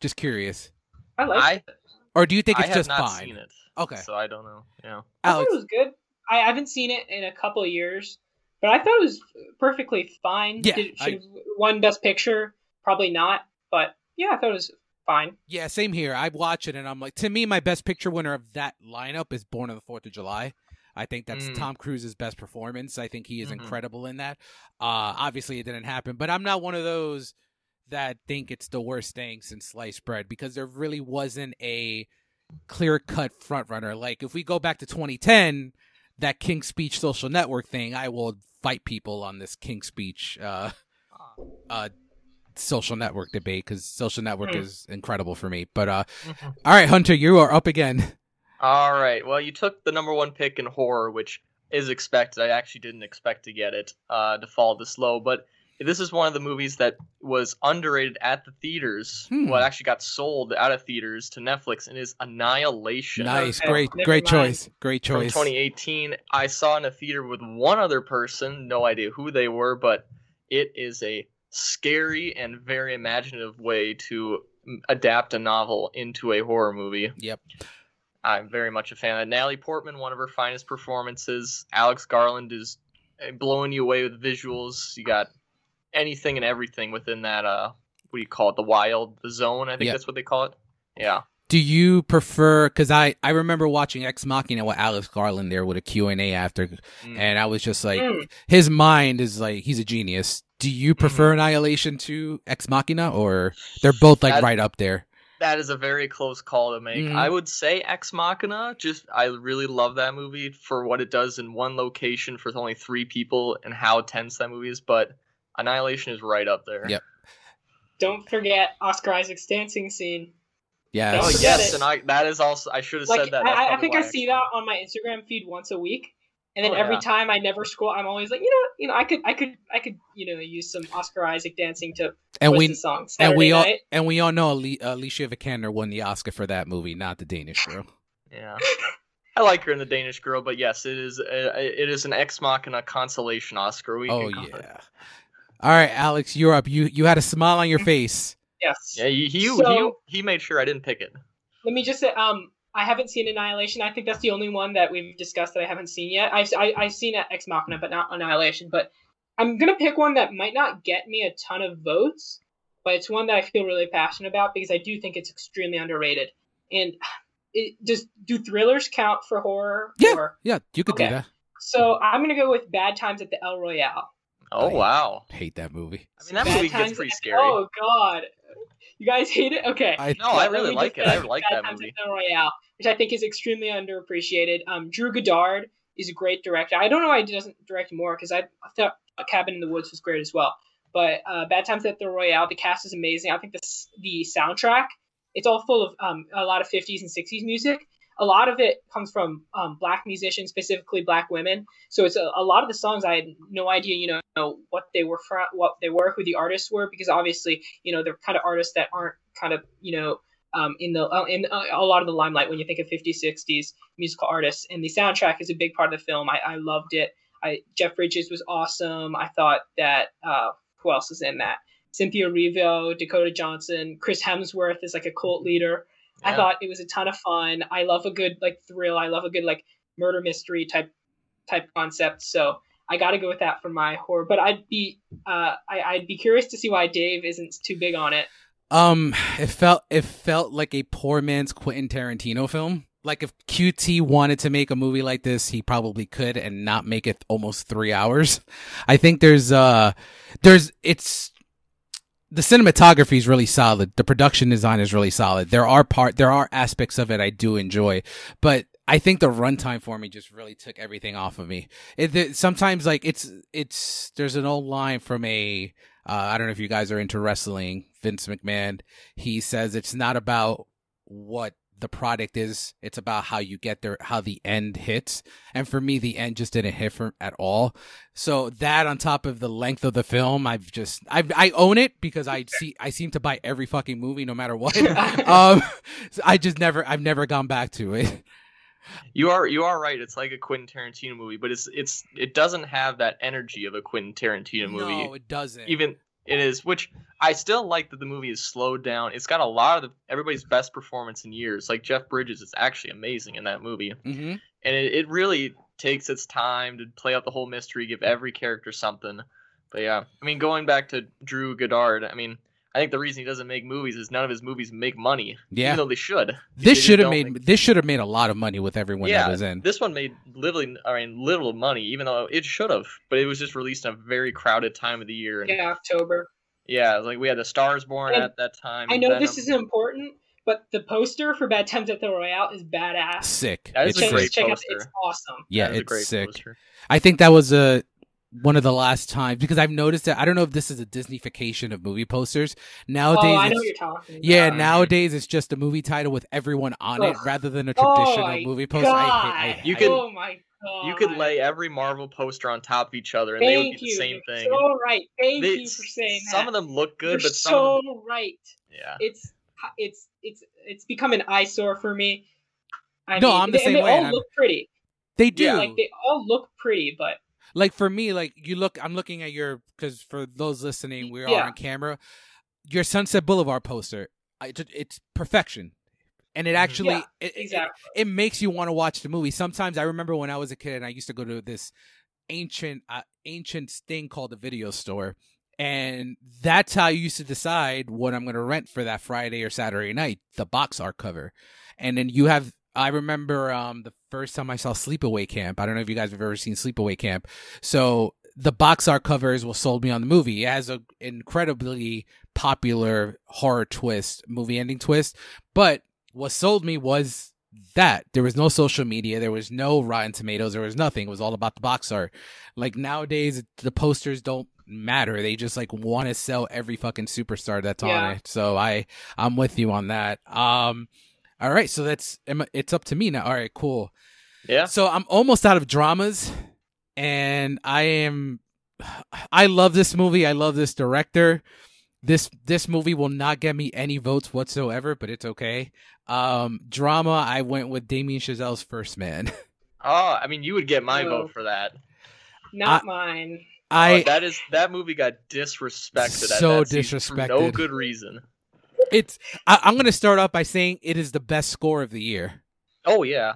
[SPEAKER 1] Just curious.
[SPEAKER 2] I like it.
[SPEAKER 1] Or do you think
[SPEAKER 3] I
[SPEAKER 1] it's
[SPEAKER 3] have
[SPEAKER 1] just
[SPEAKER 3] not
[SPEAKER 1] fine?
[SPEAKER 3] seen it,
[SPEAKER 1] Okay.
[SPEAKER 3] so I don't know. Yeah.
[SPEAKER 2] I thought it was good. I haven't seen it in a couple of years, but I thought it was perfectly fine.
[SPEAKER 1] Yeah,
[SPEAKER 2] Did,
[SPEAKER 1] I-
[SPEAKER 2] won Best Picture. Probably not, but yeah, I thought it was fine.
[SPEAKER 1] yeah, same here. I watch it and I'm like, to me, my best picture winner of that lineup is Born on the Fourth of July. I think that's
[SPEAKER 3] Mm.
[SPEAKER 1] Tom Cruise's best performance. I think he is
[SPEAKER 3] Mhm.
[SPEAKER 1] incredible in that. Uh, obviously, it didn't happen, but I'm not one of those that think it's the worst thing since sliced bread because there really wasn't a clear cut front runner. Like if we go back to 2010, that King Speech social network thing, I will fight people on this King Speech uh, uh, social network debate because social network
[SPEAKER 2] Hmm.
[SPEAKER 1] is incredible for me. But uh, all right, Hunter, you are up again.
[SPEAKER 3] All right. Well, you took the number one pick in horror, which is expected. I actually didn't expect to get it uh, to fall this low, but this is one of the movies that was underrated at the theaters.
[SPEAKER 1] Hmm.
[SPEAKER 3] Well, actually got sold out of theaters to Netflix, and is Annihilation.
[SPEAKER 1] Nice,
[SPEAKER 2] Okay,
[SPEAKER 1] great, great choice, great
[SPEAKER 3] From
[SPEAKER 1] choice.
[SPEAKER 3] 2018, I saw in a theater with one other person. No idea who they were, but it is a scary and very imaginative way to adapt a novel into a horror movie.
[SPEAKER 1] Yep.
[SPEAKER 3] I'm very much a fan of Natalie Portman, one of her finest performances. Alex Garland is uh, blowing you away with visuals. You got anything and everything within that. Uh, what do you call it? The wild, the zone. I think
[SPEAKER 1] Yeah.
[SPEAKER 3] that's what they call it. Yeah.
[SPEAKER 1] Do you prefer? Because I I remember watching Ex Machina with Alex Garland there with a Q and A after,
[SPEAKER 3] Mm.
[SPEAKER 1] and I was just like,
[SPEAKER 2] Mm.
[SPEAKER 1] his mind is like he's a genius. Do you prefer
[SPEAKER 3] Mm-hmm.
[SPEAKER 1] Annihilation to Ex Machina, or they're both like
[SPEAKER 3] That-
[SPEAKER 1] right up there?
[SPEAKER 3] That is a very close call to make.
[SPEAKER 1] Mhm.
[SPEAKER 3] I would say Ex Machina. Just I really love that movie for what it does in one location for only three people and how tense that movie is. But Annihilation is right up there.
[SPEAKER 1] Yep.
[SPEAKER 2] Don't forget Oscar Isaac's dancing scene.
[SPEAKER 1] Yes.
[SPEAKER 3] Oh yes,
[SPEAKER 2] it.
[SPEAKER 3] and I that is also I should have
[SPEAKER 2] Like
[SPEAKER 3] said that.
[SPEAKER 2] I, I think I
[SPEAKER 3] why
[SPEAKER 2] see that on my Instagram feed once a week, and then
[SPEAKER 3] Oh,
[SPEAKER 2] every
[SPEAKER 3] yeah.
[SPEAKER 2] time I never scroll, I'm always like, you know, you know, I could, I could, I could, you know, use some Oscar Isaac dancing to
[SPEAKER 1] and we
[SPEAKER 2] the song
[SPEAKER 1] and we all
[SPEAKER 2] night.
[SPEAKER 1] and we all know Ali- Alicia Vikander won the Oscar for that movie, not the Danish girl.
[SPEAKER 3] Yeah. I like her in the Danish Girl, but yes, it is a, it is an ex machina consolation Oscar. We
[SPEAKER 1] Oh
[SPEAKER 3] can it.
[SPEAKER 1] yeah. All right, Alex, you're up. You you had a smile on your face.
[SPEAKER 2] Yes.
[SPEAKER 3] yeah. He he,
[SPEAKER 2] So-
[SPEAKER 3] he he made sure I didn't pick it.
[SPEAKER 2] Let me just say, um, I haven't seen Annihilation. I think that's the only one that we've discussed that I haven't seen yet. I've I, I've seen Ex Machina, but not Annihilation. But I'm gonna pick one that might not get me a ton of votes, but it's one that I feel really passionate about because I do think it's extremely underrated. And it, does do thrillers count for horror?
[SPEAKER 1] Yeah.
[SPEAKER 2] Or,
[SPEAKER 1] Yeah, you could
[SPEAKER 2] Okay.
[SPEAKER 1] do that.
[SPEAKER 2] so I'm gonna go with Bad Times at the El Royale.
[SPEAKER 3] Oh
[SPEAKER 1] I-
[SPEAKER 3] wow!
[SPEAKER 1] Hate that movie.
[SPEAKER 3] I mean that
[SPEAKER 2] Bad
[SPEAKER 3] movie
[SPEAKER 2] Times
[SPEAKER 3] gets pretty
[SPEAKER 2] at-
[SPEAKER 3] scary.
[SPEAKER 2] Oh God, you guys hate it? Okay.
[SPEAKER 1] I
[SPEAKER 3] No, I really like it. I like
[SPEAKER 2] Bad
[SPEAKER 3] that
[SPEAKER 2] Times
[SPEAKER 3] movie.
[SPEAKER 2] at Royale, which I think is extremely underappreciated. Um, Drew Goddard is a great director. I don't know why he doesn't direct more because I, I thought Cabin in the Woods was great as well. But uh, Bad Times at the Royale, the cast is amazing. I think the the soundtrack, it's all full of um, a lot of 50s and 60s music. A lot of it comes from um, black musicians, specifically black women. So it's a, a lot of the songs I had no idea, you know, what they were from, what they were, who the artists were, because obviously, you know, they're kind of artists that aren't kind of, you know, um, in the uh, in uh, a lot of the limelight when you think of 50s, 60s musical artists. And the soundtrack is a big part of the film. I, I loved it. I Jeff Bridges was awesome. I thought that uh, who else is in that? Cynthia Erivo, Dakota Johnson, Chris Hemsworth is like a cult leader. I thought it was a ton of fun. I love a good like thrill. I love a good like murder mystery type type concept. So I got to go with that for my horror. But I'd be uh, I, I'd be curious to see why Dave isn't too big on it.
[SPEAKER 1] Um, it felt it felt like a poor man's Quentin Tarantino film. Like if QT wanted to make a movie like this, he probably could and not make it almost three hours. I think there's uh there's it's the cinematography is really solid. The production design is really solid. There are part there are aspects of it I do enjoy, but I think the runtime for me just really took everything off of me. It, it sometimes like it's it's there's an old line from a uh, I don't know if you guys are into wrestling. Vince McMahon, he says it's not about what the product is; it's about how you get there, how the end hits. And for me, the end just didn't hit for, at all. So that, on top of the length of the film, I've just I I own it because I see I seem to buy every fucking movie no matter what. um, so I just never I've never gone back to it.
[SPEAKER 3] You are you are right. It's like a Quentin Tarantino movie, but it's it's it doesn't have that energy of a Quentin Tarantino movie.
[SPEAKER 1] No, it doesn't.
[SPEAKER 3] Even it is, which I still like that the movie is slowed down. It's got a lot of the, everybody's best performance in years. Like Jeff Bridges is actually amazing in that movie,
[SPEAKER 1] hmm
[SPEAKER 3] and it, it really takes its time to play out the whole mystery, give every character something. But yeah, I mean, going back to Drew Goddard, I mean, I think the reason he doesn't make movies is none of his movies make money,
[SPEAKER 1] Yeah.
[SPEAKER 3] even though they should.
[SPEAKER 1] This should have made
[SPEAKER 3] make-
[SPEAKER 1] this should have made a lot of money with everyone
[SPEAKER 3] yeah,
[SPEAKER 1] that was in.
[SPEAKER 3] this one made literally, I mean, little money, even though it should have. But it was just released in a very crowded time of the year, and
[SPEAKER 2] yeah, October.
[SPEAKER 3] yeah, like we had the Stars Born
[SPEAKER 2] And
[SPEAKER 3] at that time.
[SPEAKER 2] I know
[SPEAKER 3] Venom.
[SPEAKER 2] this is important, but the poster for Bad Times at the Royale is badass.
[SPEAKER 1] Sick.
[SPEAKER 3] That is
[SPEAKER 1] it's
[SPEAKER 3] a
[SPEAKER 2] check,
[SPEAKER 3] great
[SPEAKER 1] great.
[SPEAKER 2] check out,
[SPEAKER 3] poster.
[SPEAKER 2] it's awesome.
[SPEAKER 1] Yeah,
[SPEAKER 3] That is a
[SPEAKER 1] it's
[SPEAKER 3] great
[SPEAKER 1] sick.
[SPEAKER 3] poster.
[SPEAKER 1] I think that was a one of the last times because I've noticed that I don't know if this is a Disneyfication of movie posters. Nowadays,
[SPEAKER 2] oh, I know what you're talking.
[SPEAKER 1] yeah,
[SPEAKER 2] about.
[SPEAKER 1] nowadays it's just a movie title with everyone on it rather than a
[SPEAKER 2] Oh
[SPEAKER 1] traditional
[SPEAKER 2] my
[SPEAKER 1] movie poster. I hate, I,
[SPEAKER 2] God.
[SPEAKER 3] You
[SPEAKER 1] I-
[SPEAKER 3] could-
[SPEAKER 2] oh my god.
[SPEAKER 3] You could lay every Marvel poster on top of each other, and they would
[SPEAKER 2] Thank
[SPEAKER 3] be the
[SPEAKER 2] you.
[SPEAKER 3] same
[SPEAKER 2] You're
[SPEAKER 3] thing.
[SPEAKER 2] So right. Thank
[SPEAKER 3] They-
[SPEAKER 2] you for saying that.
[SPEAKER 3] some of them look good,
[SPEAKER 2] You're
[SPEAKER 3] but some
[SPEAKER 2] so
[SPEAKER 3] of them,
[SPEAKER 2] right.
[SPEAKER 3] yeah.
[SPEAKER 2] It's it's it's it's become an eyesore for me. I
[SPEAKER 1] No,
[SPEAKER 2] mean,
[SPEAKER 1] I'm the
[SPEAKER 2] they,
[SPEAKER 1] same
[SPEAKER 2] and they
[SPEAKER 1] way,
[SPEAKER 2] all
[SPEAKER 1] I'm-
[SPEAKER 2] look pretty.
[SPEAKER 1] they do.
[SPEAKER 3] Yeah,
[SPEAKER 2] Like they all look pretty, but
[SPEAKER 1] like for me, like you look, I'm looking at your because for those listening, we are
[SPEAKER 2] Yeah.
[SPEAKER 1] on camera. Your Sunset Boulevard poster, it- it's perfection, and it actually
[SPEAKER 2] Yeah,
[SPEAKER 1] it, it-
[SPEAKER 2] exactly.
[SPEAKER 1] it makes you want to watch the movie. Sometimes I remember when I was a kid and I used to go to this ancient uh, ancient thing called the video store. And that's how you used to decide what I'm going to rent for that Friday or Saturday night, the box art cover. And then you have I remember um the first time I saw Sleepaway Camp. I don't know if you guys have ever seen Sleepaway Camp. So the box art covers will sold me on the movie. It has an incredibly popular horror twist, movie ending twist. But what sold me was that there was no social media, there was no Rotten Tomatoes, there was nothing. It was all about the box art. Like nowadays, the posters don't matter. They just like want to sell every fucking superstar that's
[SPEAKER 2] Yeah.
[SPEAKER 1] on it. So I, I'm with you on that. Um, all right, so that's it's up to me now. All right, cool.
[SPEAKER 3] Yeah.
[SPEAKER 1] So I'm almost out of dramas, and I am. I love this movie. I love this director. This this movie will not get me any votes whatsoever, but it's okay. Um, drama, I went with Damien Chazelle's First Man.
[SPEAKER 3] Oh, I mean, you would get my
[SPEAKER 2] No.
[SPEAKER 3] vote for that.
[SPEAKER 2] Not mine.
[SPEAKER 1] I
[SPEAKER 3] oh, that is that movie got disrespected. at
[SPEAKER 1] So
[SPEAKER 3] that season for no good reason.
[SPEAKER 1] It's I, I'm gonna start off by saying it is the best score of the year.
[SPEAKER 3] Oh yeah,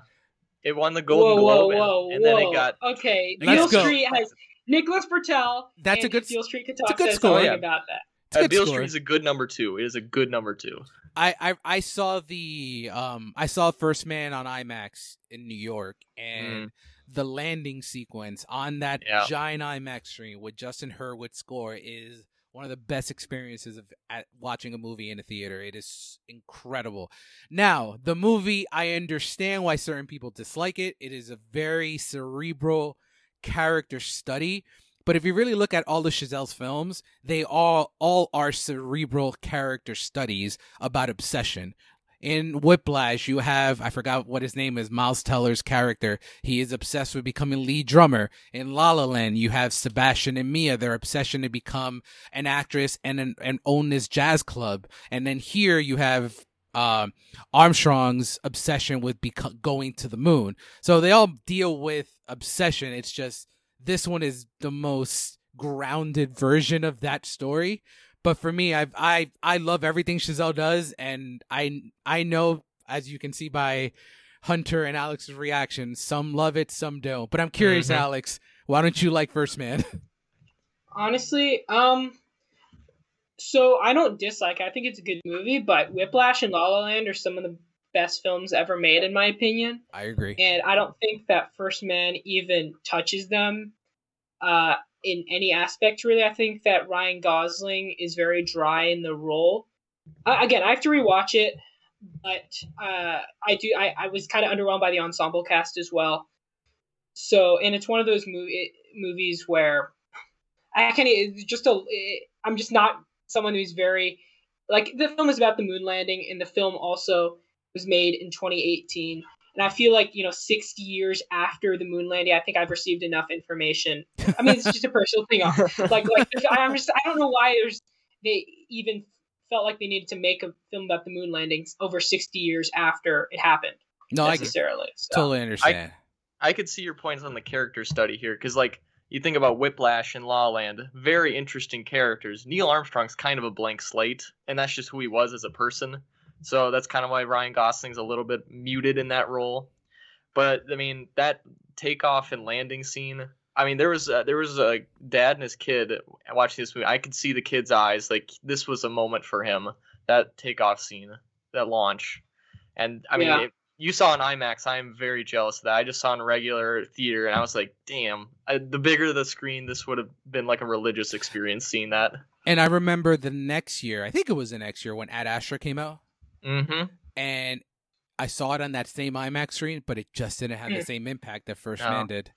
[SPEAKER 3] it won the Golden
[SPEAKER 2] whoa, whoa,
[SPEAKER 3] Globe, and-
[SPEAKER 2] whoa,
[SPEAKER 3] and,
[SPEAKER 2] whoa.
[SPEAKER 3] then it got
[SPEAKER 2] okay.
[SPEAKER 1] Let's
[SPEAKER 2] Beale
[SPEAKER 1] go.
[SPEAKER 2] Street has Nicholas Britell.
[SPEAKER 1] That's a good-
[SPEAKER 2] Beale Street could
[SPEAKER 1] a
[SPEAKER 2] talk
[SPEAKER 1] good score.
[SPEAKER 3] Yeah.
[SPEAKER 2] about that.
[SPEAKER 1] It's a
[SPEAKER 3] uh,
[SPEAKER 1] good
[SPEAKER 3] Beale
[SPEAKER 1] score.
[SPEAKER 3] Street is a good number two. It is a good number two.
[SPEAKER 1] I, I I saw the um I saw First Man on IMAX in New York and the landing sequence on that
[SPEAKER 3] Yeah.
[SPEAKER 1] giant IMAX screen with Justin Hurwitz score is one of the best experiences of at watching a movie in a theater. It is incredible. Now, the movie, I understand why certain people dislike it. It is a very cerebral character study. But if you really look at all of Chazelle's films, they all all are cerebral character studies about obsession. In Whiplash, you have I forgot what his name is, Miles Teller's character. He is obsessed with becoming lead drummer. In La La Land, you have Sebastian and Mia, their obsession to become an actress and an, and own this jazz club. And then here you have um, Armstrong's obsession with beco- going to the moon. So they all deal with obsession. It's just this one is the most grounded version of that story. But for me, I I I love everything Chazelle does, and I I know as you can see by Hunter and Alex's reaction, some love it, some don't. But I'm curious,
[SPEAKER 3] Mhm.
[SPEAKER 1] Alex, why don't you like First Man?
[SPEAKER 2] Honestly, um, so I don't dislike. it. I think it's a good movie, but Whiplash and La La Land are some of the best films ever made, in my opinion.
[SPEAKER 1] I agree.
[SPEAKER 2] And I don't think that First Man even touches them uh, in any aspect, really. I think that Ryan Gosling is very dry in the role. Uh, again, I have to rewatch it, but uh, I do. I, I was kind of underwhelmed by the ensemble cast as well. So, and it's one of those movie, movies where I of just a. I'm just not someone who's very like the film is about the moon landing, and the film also was made in 2018. And I feel like, you know, 60 years after the moon landing, I think I've received enough information. I mean, it's just a personal thing. Like, like I'm just, I don't know why there's, they even felt like they needed to make a film about the moon landings over 60 years after it happened
[SPEAKER 1] No, I can
[SPEAKER 2] necessarily. So,
[SPEAKER 1] totally understand.
[SPEAKER 3] I could see your points on the character study here because, like, you think about Whiplash and La La Land, very interesting characters. Neil Armstrong's kind of a blank slate, and that's just who he was as a person. So that's kind of why Ryan Gosling's a little bit muted in that role. But I mean, that takeoff and landing scene. I mean, there was a, there was a dad and his kid watching this movie. I could see the kid's eyes. Like this was a moment for him. That takeoff scene, that launch, and I mean,
[SPEAKER 2] Yeah.
[SPEAKER 3] if you saw in IMAX. I'm very jealous of that. I just saw in regular theater, and I was like, damn. I, the bigger the screen, this would have been like a religious experience seeing that.
[SPEAKER 1] And I remember the next year, I think it was the next year when Ad Astra came out,
[SPEAKER 3] Mm-hmm.
[SPEAKER 1] and I saw it on that same IMAX screen, but it just didn't have the
[SPEAKER 2] Mm.
[SPEAKER 1] same impact that First
[SPEAKER 3] No.
[SPEAKER 1] Man did.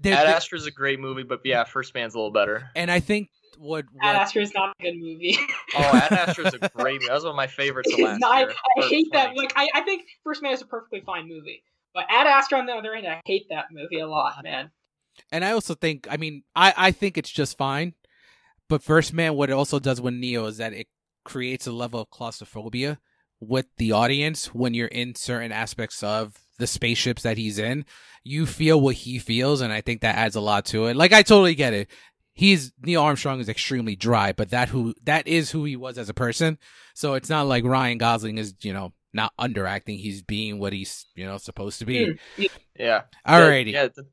[SPEAKER 1] There-
[SPEAKER 3] Ad
[SPEAKER 1] there-
[SPEAKER 3] Astra's a great movie, but yeah, First Man's a little better.
[SPEAKER 1] and I think what,
[SPEAKER 2] Ad
[SPEAKER 1] what
[SPEAKER 2] Astra is not a good movie.
[SPEAKER 3] Oh, Ad Astra is a great movie. That was one of my favorites of
[SPEAKER 2] It's
[SPEAKER 3] last
[SPEAKER 2] not-
[SPEAKER 3] year.
[SPEAKER 2] I
[SPEAKER 3] Or
[SPEAKER 2] hate that.
[SPEAKER 3] 20.
[SPEAKER 2] Like, I, I think First Man is a perfectly fine movie. But Ad Astra, on the other hand, I hate that movie a lot, man.
[SPEAKER 1] and I also think, I mean, I, I think it's just fine. But First Man, what it also does with Neil is that it creates a level of claustrophobia with the audience when you're in certain aspects of the spaceships that he's in. You feel what he feels, and I think that adds a lot to it. Like I totally get it. He's Neil Armstrong is extremely dry, but that who that is who he was as a person. So it's not like Ryan Gosling is, you know, not underacting. He's being what he's, you know, supposed to be.
[SPEAKER 2] Mm, yeah.
[SPEAKER 3] Yeah.
[SPEAKER 1] Alrighty.
[SPEAKER 3] Yeah. The,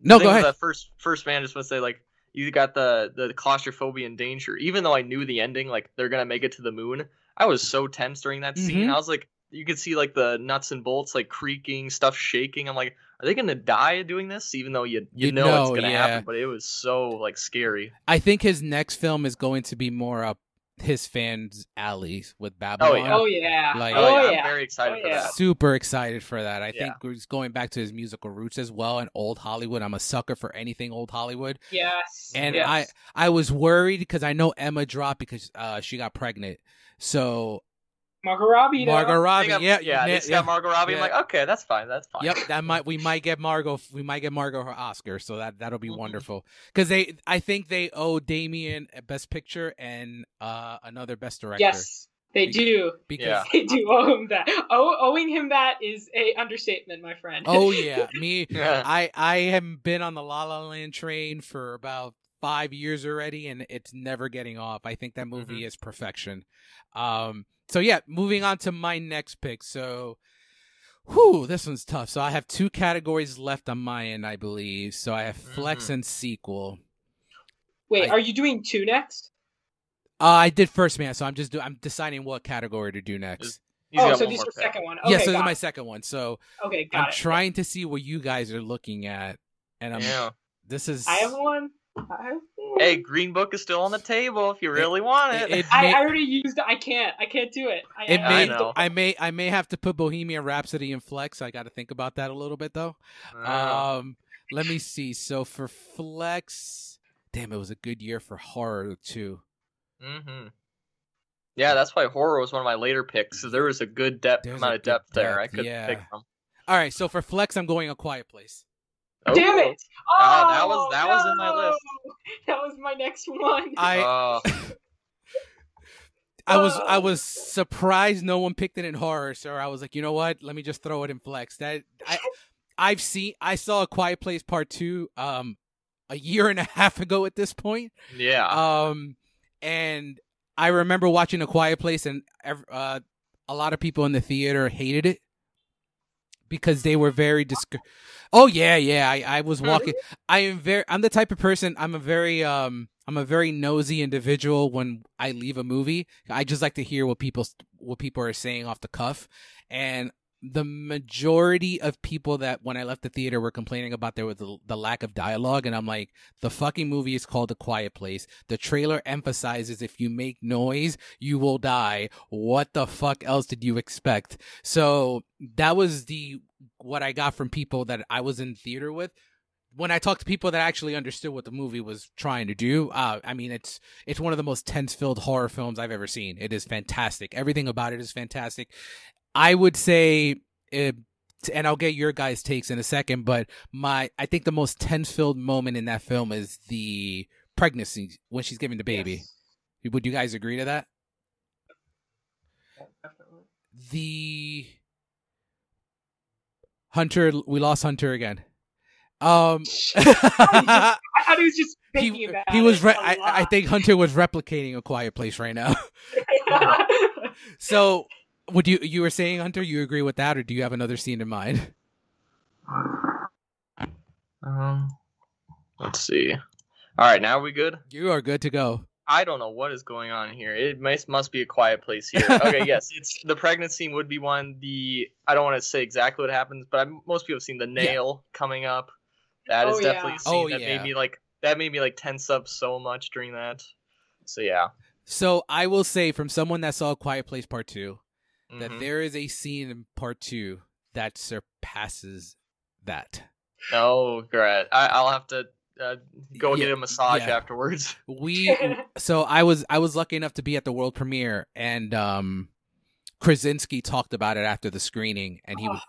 [SPEAKER 1] no,
[SPEAKER 3] thing
[SPEAKER 1] go ahead.
[SPEAKER 3] The first First Man, just want to say like you got the the claustrophobia and danger. Even though I knew the ending, like they're gonna make it to the moon, I was so tense during that scene.
[SPEAKER 1] Mhm.
[SPEAKER 3] I was like, you could see like the nuts and bolts like creaking, stuff shaking. I'm like, are they gonna die doing this? Even though you you,
[SPEAKER 1] You
[SPEAKER 3] know,
[SPEAKER 1] know,
[SPEAKER 3] it's gonna
[SPEAKER 1] yeah.
[SPEAKER 3] happen, but it was so like scary.
[SPEAKER 1] I think his next film is going to be more up his fans' alleys with Babylon.
[SPEAKER 3] yeah.
[SPEAKER 2] Oh, yeah.
[SPEAKER 1] Like-
[SPEAKER 3] Oh,
[SPEAKER 2] oh,
[SPEAKER 3] yeah,
[SPEAKER 2] yeah.
[SPEAKER 3] I'm very excited
[SPEAKER 2] Oh,
[SPEAKER 3] for
[SPEAKER 2] yeah.
[SPEAKER 3] that.
[SPEAKER 1] Super excited for that. I
[SPEAKER 3] Yeah.
[SPEAKER 1] think he's going back to his musical roots as well and old Hollywood. I'm a sucker for anything old Hollywood.
[SPEAKER 2] Yes.
[SPEAKER 1] And
[SPEAKER 2] yes.
[SPEAKER 1] I I was worried because I know Emma dropped because uh she got pregnant. So
[SPEAKER 2] Margot Robbie. though.
[SPEAKER 1] Margot
[SPEAKER 3] I
[SPEAKER 1] Robbie,
[SPEAKER 3] think I'm-
[SPEAKER 1] yeah,
[SPEAKER 3] yeah,
[SPEAKER 1] yeah,
[SPEAKER 3] got Margot Robbie.
[SPEAKER 1] yeah.
[SPEAKER 3] I'm like, okay, that's fine, that's fine.
[SPEAKER 1] Yep, that might we might get Margot we might get Margot her Oscar, so that that'll be
[SPEAKER 3] Mhm.
[SPEAKER 1] wonderful. Because they I think they owe Damien a Best Picture and uh another Best Director.
[SPEAKER 2] Yes. They do.
[SPEAKER 1] because
[SPEAKER 3] Yeah.
[SPEAKER 2] They do owe him that. Oh, owing him that is a understatement, my friend.
[SPEAKER 1] oh yeah, me
[SPEAKER 3] Yeah.
[SPEAKER 1] I I have been on the La La Land train for about five years already, and it's never getting off. I think that movie
[SPEAKER 3] Mm-hmm.
[SPEAKER 1] is perfection. Um, so yeah, moving on to my next pick. So, whew, this one's tough. So I have two categories left on my end, I believe. So I have flex
[SPEAKER 3] Mhm.
[SPEAKER 1] and sequel.
[SPEAKER 2] Wait,
[SPEAKER 1] I-
[SPEAKER 2] are you doing two next?
[SPEAKER 1] Uh, I did first man, so I'm just do- I'm deciding what category to do next.
[SPEAKER 3] He's
[SPEAKER 2] oh, so
[SPEAKER 3] one
[SPEAKER 2] these
[SPEAKER 3] more
[SPEAKER 2] are
[SPEAKER 3] pick.
[SPEAKER 2] second one. Okay,
[SPEAKER 1] yes, this is my
[SPEAKER 2] it.
[SPEAKER 1] second one. So
[SPEAKER 2] Okay, got
[SPEAKER 1] I'm
[SPEAKER 2] it.
[SPEAKER 1] trying to see what you guys are looking at, and I'm
[SPEAKER 3] Yeah.
[SPEAKER 1] this is
[SPEAKER 2] I have one. I have one.
[SPEAKER 3] Hey, Green Book is still on the table if you really want it.
[SPEAKER 1] it, it
[SPEAKER 2] I,
[SPEAKER 1] may-
[SPEAKER 2] I already used. I can't. I can't do it. I,
[SPEAKER 1] It may,
[SPEAKER 3] I know.
[SPEAKER 1] I may, I may have to put Bohemian Rhapsody in flex. I got to think about that a little bit though.
[SPEAKER 3] Ah.
[SPEAKER 1] Um, let me see. So for flex, damn, it was a good year for horror too.
[SPEAKER 3] hmm Yeah, that's why horror was one of my later picks. So there was a good depth
[SPEAKER 1] There's
[SPEAKER 3] amount of
[SPEAKER 1] good
[SPEAKER 3] depth there. I could
[SPEAKER 1] yeah.
[SPEAKER 3] pick from.
[SPEAKER 1] All right, so for flex, I'm going a Quiet Place.
[SPEAKER 2] Damn
[SPEAKER 3] Oh.
[SPEAKER 2] it! Oh,
[SPEAKER 3] Ah, that was- that was in my list.
[SPEAKER 2] That was my next one.
[SPEAKER 1] I,
[SPEAKER 3] Oh,
[SPEAKER 1] I was, I
[SPEAKER 2] Oh.
[SPEAKER 1] was surprised no one picked it in horror. So I was like, you know what? Let me just throw it in flex. That I, I've seen, I saw a Quiet Place Part Two, um, a year and a half ago at this point.
[SPEAKER 3] yeah.
[SPEAKER 1] Um, and I remember watching A Quiet Place, and ev- uh, a lot of people in the theater hated it because they were very disc. Oh yeah, yeah. I, I was walking. I am very. I'm the type of person. I'm a very um. I'm a very nosy individual when I leave a movie. I just like to hear what people what people are saying off the cuff, and the majority of people that when I left the theater were complaining about there was the, the lack of dialogue, and I'm like, the fucking movie is called The Quiet Place. The trailer emphasizes if you make noise, you will die. What the fuck else did you expect? So that was the what I got from people that I was in theater with. When I talked to people that actually understood what the movie was trying to do, uh, I mean, it's it's one of the most tense-filled horror films I've ever seen. It is fantastic. Everything about it is fantastic. I would say, it, and I'll get your guys' takes in a second, but my I think the most tense-filled moment in that film is the pregnancy when she's giving the baby.
[SPEAKER 2] Yes.
[SPEAKER 1] Would you guys agree to that?
[SPEAKER 2] Definitely.
[SPEAKER 1] the Hunter we lost Hunter again. Um
[SPEAKER 2] I thought he was just thinking
[SPEAKER 1] he,
[SPEAKER 2] about
[SPEAKER 1] he was re- I, I think Hunter was replicating a quiet place right now. so would you you were saying Hunter you agree with that or do you have another scene in mind?
[SPEAKER 3] Um, let's see. All right, now are we good?
[SPEAKER 1] You are good to go.
[SPEAKER 3] I don't know what is going on here. It must must be a quiet place here. Okay, yes, it's the pregnancy scene would be one. The I don't want to say exactly what happens, but I, most people have seen the nail coming up. That is
[SPEAKER 2] Oh,
[SPEAKER 3] definitely
[SPEAKER 2] yeah.
[SPEAKER 3] a scene
[SPEAKER 1] Oh,
[SPEAKER 3] that
[SPEAKER 1] yeah.
[SPEAKER 3] made me like that made me like tense up so much during that. So yeah,
[SPEAKER 1] So I will say from someone that saw Quiet Place Part 2 that there is a scene in Part 2 that surpasses that.
[SPEAKER 3] Oh, great! I, I'll have to uh, go
[SPEAKER 1] Yeah,
[SPEAKER 3] get a massage
[SPEAKER 1] yeah.
[SPEAKER 3] afterwards.
[SPEAKER 1] we so I was I was lucky enough to be at the world premiere and um Krasinski talked about it after the screening and he was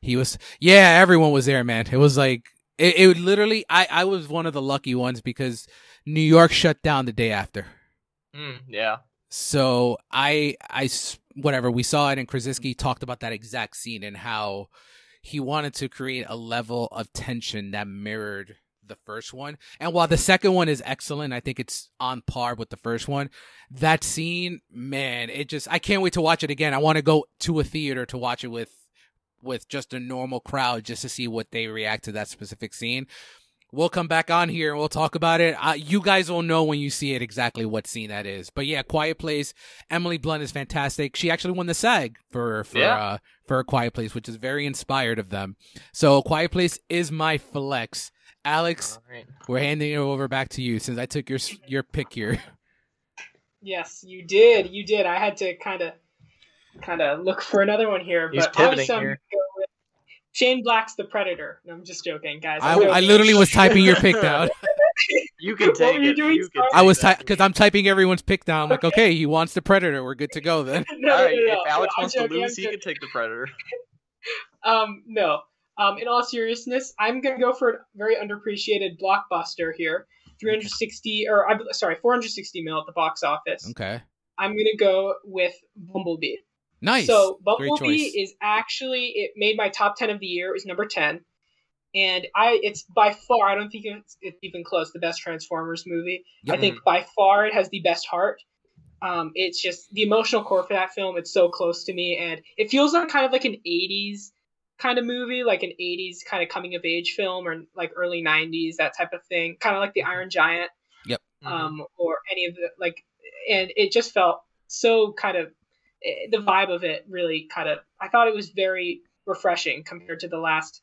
[SPEAKER 1] he was yeah everyone was there man it was like it, it literally I I was one of the lucky ones because New York shut down the day after
[SPEAKER 3] Mm, yeah.
[SPEAKER 1] so I I s- whatever we saw it and Krasinski talked about that exact scene and how he wanted to create a level of tension that mirrored the first one. And while the second one is excellent, I think it's on par with the first one. That scene, man, it just I can't wait to watch it again. I want to go to a theater to watch it with with just a normal crowd just to see what they react to that specific scene. We'll come back on here and we'll talk about it. Uh, you guys will know when you see it exactly what scene that is. But yeah, Quiet Place. Emily Blunt is fantastic. She actually won the SAG for for
[SPEAKER 3] Yeah.
[SPEAKER 1] uh, for a Quiet Place, which is very inspired of them. So Quiet Place is my flex. Alex,
[SPEAKER 3] All right.
[SPEAKER 1] we're handing it over back to you since I took your your pick here.
[SPEAKER 2] yes, you did. You did. I had to kind of, kind of look for another one here,
[SPEAKER 3] He's
[SPEAKER 2] but
[SPEAKER 3] pivoting
[SPEAKER 2] honestly, I'm
[SPEAKER 3] here.
[SPEAKER 2] Gonna go with Shane Black's The Predator. No, I'm just joking, guys.
[SPEAKER 1] I,
[SPEAKER 2] I'm joking.
[SPEAKER 1] I literally was typing your pick down.
[SPEAKER 3] You can
[SPEAKER 2] What
[SPEAKER 3] take
[SPEAKER 2] were you
[SPEAKER 3] it.
[SPEAKER 2] doing,
[SPEAKER 3] You can
[SPEAKER 1] I was
[SPEAKER 3] that.
[SPEAKER 1] because I'm typing everyone's pick down. I'm like,
[SPEAKER 2] Okay.
[SPEAKER 1] okay, he wants the Predator. We're good to go then.
[SPEAKER 2] no,
[SPEAKER 3] All
[SPEAKER 2] no, no, no,
[SPEAKER 3] if Alex
[SPEAKER 2] I'm
[SPEAKER 3] wants to
[SPEAKER 2] joking, I'm
[SPEAKER 3] lose, he
[SPEAKER 2] joking.
[SPEAKER 3] can take the predator.
[SPEAKER 2] Um, no. Um, in all seriousness, I'm gonna go for a very underappreciated blockbuster here. 360 or I'm sorry, 460 mil at the box office.
[SPEAKER 1] Okay.
[SPEAKER 2] I'm gonna go with Bumblebee.
[SPEAKER 1] Nice.
[SPEAKER 2] So Bumblebee is actually it made my top ten of the year. It was number ten, and I it's by far I don't think it's, it's even close the best Transformers movie. I think by far it has the best heart. Um, it's just the emotional core for that film. It's so close to me, and it feels like kind of like an '80s kind of movie, like an '80s kind of coming of age film, or like early '90s that type of thing, kind of like the Iron Giant
[SPEAKER 3] Mhm.
[SPEAKER 2] um, or any of the like, and it just felt so kind of the vibe of it really kind of. I thought it was very refreshing compared to the last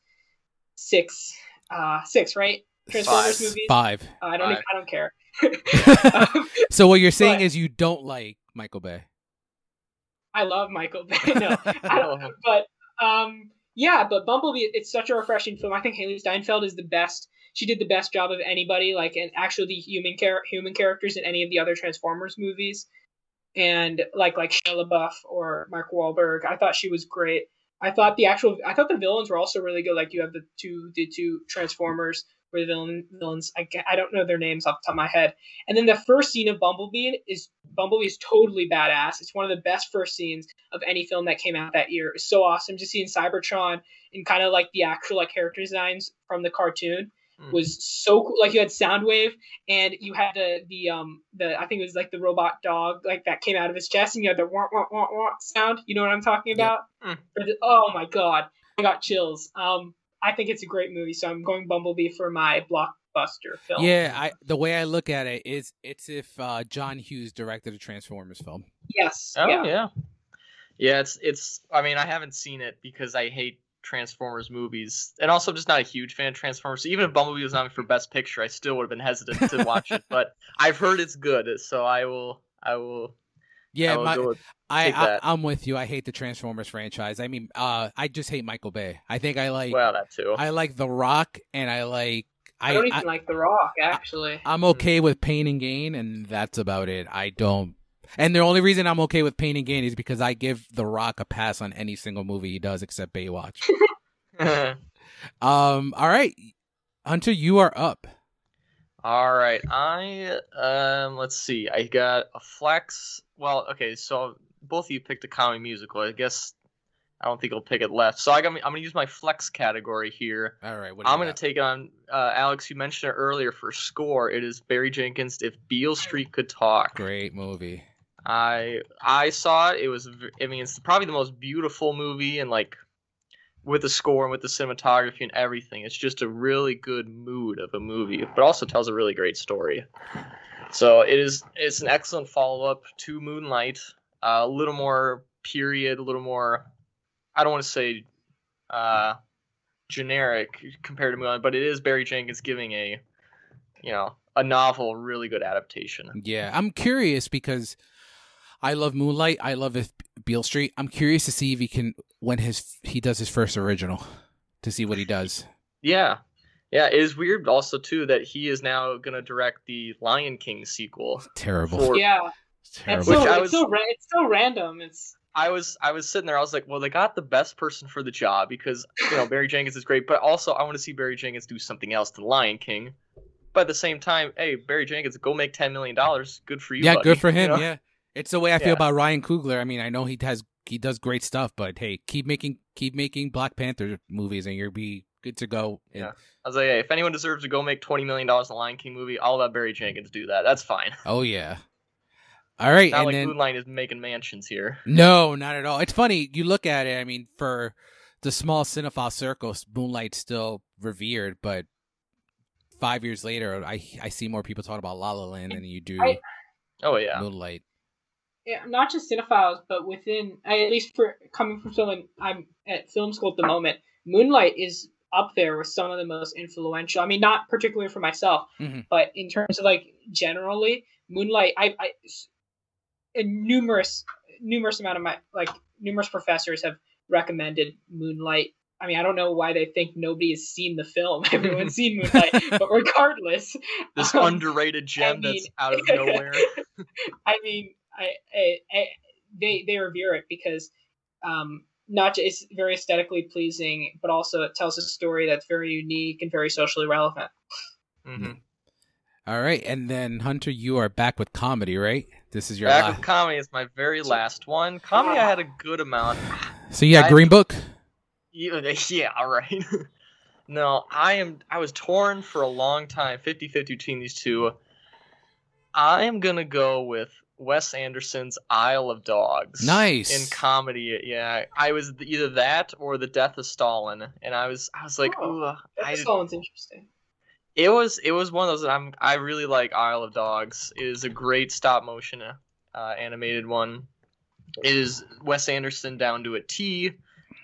[SPEAKER 2] six, uh, six right Transformers
[SPEAKER 3] Five.
[SPEAKER 2] movies.
[SPEAKER 1] Five.
[SPEAKER 2] Uh, I don't.
[SPEAKER 3] Five.
[SPEAKER 2] I don't care. Um,
[SPEAKER 1] So what you're saying
[SPEAKER 2] But-
[SPEAKER 1] is you don't like Michael Bay.
[SPEAKER 2] I love Michael Bay. no, I don't. But um, yeah, but Bumblebee, it's such a refreshing film. I think Hailee Steinfeld is the best. She did the best job of anybody, like, and actually the human char- human characters in any of the other Transformers movies, and like like Shia LaBeouf or Mark Wahlberg. I thought she was great. I thought the actual, I thought the villains were also really good. Like you have the two the two Transformers where the villain villains. I, I don't know their names off the top of my head. And then the first scene of Bumblebee is Bumblebee is totally badass. It's one of the best first scenes of any film that came out that year. It's so awesome just seeing Cybertron and kind of like the actual like character designs from the cartoon
[SPEAKER 3] Mm.
[SPEAKER 2] was so cool. Like you had Soundwave and you had the the um the I think it was like the robot dog like that came out of his chest and you had the wah wah wah wah sound. You know what I'm talking
[SPEAKER 1] Yep.
[SPEAKER 2] about?
[SPEAKER 3] Mm.
[SPEAKER 2] Oh my god, I got chills. Um, I think it's a great movie, so I'm going Bumblebee for my blockbuster film.
[SPEAKER 1] Yeah, I the way I look at it is it's if uh, John Hughes directed a Transformers film.
[SPEAKER 2] Yes.
[SPEAKER 3] Oh
[SPEAKER 2] yeah.
[SPEAKER 3] yeah. yeah. it's it's. I mean, I haven't seen it because I hate Transformers movies, and also I'm just not a huge fan of Transformers. So even if Bumblebee was nominated for Best Picture, I still would have been hesitant to watch it. But I've heard it's good, so I will. I will. I
[SPEAKER 1] Yeah,
[SPEAKER 3] will
[SPEAKER 1] my,
[SPEAKER 3] go with-
[SPEAKER 1] I, I I'm with you. I hate the Transformers franchise. I mean, uh, I just hate Michael Bay. I think I like
[SPEAKER 3] well, that too.
[SPEAKER 1] I like The Rock, and I like
[SPEAKER 2] I
[SPEAKER 1] I,
[SPEAKER 2] don't even
[SPEAKER 1] I
[SPEAKER 2] like The Rock actually.
[SPEAKER 1] I'm okay with Pain and Gain, and that's about it. I don't. And the only reason I'm okay with Pain and Gain is because I give The Rock a pass on any single movie he does except Baywatch. um. All right, Hunter, you are up.
[SPEAKER 3] All right, I um let's see. I got a flex. Well, okay, so both of you picked a comedy musical. I guess I don't think I'll pick it left. So I got I'm gonna use my flex category here.
[SPEAKER 1] All right. What do you
[SPEAKER 3] I'm gonna
[SPEAKER 1] got?
[SPEAKER 3] take on uh, Alex. You mentioned it earlier for score. It is Barry Jenkins. If Beale Street could talk.
[SPEAKER 1] Great movie.
[SPEAKER 3] I I saw it. It was. I mean, it's probably the most beautiful movie, and like with the score and with the cinematography and everything, it's just a really good mood of a movie, but also tells a really great story. So it is. It's an excellent follow up to Moonlight. Uh, a little more period, a little more. I don't want to say uh, generic compared to Moonlight, but it is Barry Jenkins giving a, you know, a novel really good adaptation.
[SPEAKER 1] Yeah, I'm curious because I love Moonlight. I love if Beale Street. I'm curious to see if he can when his he does his first original to see what he does.
[SPEAKER 3] Yeah. Yeah, it is weird also too that he is now gonna direct the Lion King sequel.
[SPEAKER 1] Terrible.
[SPEAKER 3] For
[SPEAKER 2] yeah,
[SPEAKER 1] It's
[SPEAKER 2] it's
[SPEAKER 1] terrible.
[SPEAKER 2] so,
[SPEAKER 3] Which
[SPEAKER 2] it's
[SPEAKER 3] was-
[SPEAKER 2] so ra- it's so random. It's
[SPEAKER 3] I was I was sitting there, I was like, well, they got the best person for the job because you know Barry Jenkins is great, but also I want to see Barry Jenkins do something else than Lion King. But at the same time, hey, Barry Jenkins, go make ten million dollars. Good for you.
[SPEAKER 1] yeah,
[SPEAKER 3] buddy,
[SPEAKER 1] good for
[SPEAKER 3] you
[SPEAKER 1] him.
[SPEAKER 3] know?
[SPEAKER 1] Yeah, it's the way I feel
[SPEAKER 3] Yeah.
[SPEAKER 1] about Ryan Coogler. I mean, I know he has he does great stuff, but hey, keep making keep making Black Panther movies, and you'll be good to go.
[SPEAKER 3] Yeah. I was like, hey, if anyone deserves to go make twenty million dollars in a Lion King movie, I'll let Barry Jenkins do that. That's fine.
[SPEAKER 1] Oh yeah. All right,
[SPEAKER 3] Not
[SPEAKER 1] and
[SPEAKER 3] like
[SPEAKER 1] then
[SPEAKER 3] Moonlight is making mansions here.
[SPEAKER 1] no, not at all. It's funny you look at it. I mean, for the small cinephile circles, Moonlight's still revered, but five years later, I I see more people talking about La La Land than you do
[SPEAKER 2] I-
[SPEAKER 3] Oh yeah.
[SPEAKER 1] Moonlight.
[SPEAKER 2] Not just cinephiles, but within at least for coming from someone I'm at film school at the moment. Moonlight is up there with some of the most influential. I mean, not particularly for myself,
[SPEAKER 1] Mhm.
[SPEAKER 2] but in terms of like generally, Moonlight. I, I a numerous numerous amount of my like numerous professors have recommended Moonlight. I mean, I don't know why they think nobody has seen the film. Everyone's seen Moonlight, but regardless,
[SPEAKER 3] This
[SPEAKER 2] um,
[SPEAKER 3] underrated gem that's
[SPEAKER 2] mean-
[SPEAKER 3] out of nowhere.
[SPEAKER 2] I mean, I, I, I they they revere it because um, not just it's very aesthetically pleasing, but also it tells a story that's very unique and very socially relevant.
[SPEAKER 3] hmm
[SPEAKER 1] All right, and then Hunter, you are back with comedy, right? This is your
[SPEAKER 3] Back
[SPEAKER 1] last.
[SPEAKER 3] with comedy is my very last one. Comedy, I had a good amount.
[SPEAKER 1] So yeah,
[SPEAKER 3] I-
[SPEAKER 1] Green Book.
[SPEAKER 3] Yeah, yeah, right. no, I am. I was torn for a long time, 50-50 between these two. I am gonna go with Wes Anderson's Isle of Dogs.
[SPEAKER 1] Nice.
[SPEAKER 3] in comedy. Yeah, I was either that or The Death of Stalin, and I was, I was like,
[SPEAKER 2] Oh,
[SPEAKER 3] ooh, I,
[SPEAKER 2] That sounds interesting.
[SPEAKER 3] it was it was one of those that I'm I really like Isle of Dogs. It is a great stop motion uh, animated one. It is Wes Anderson down to a T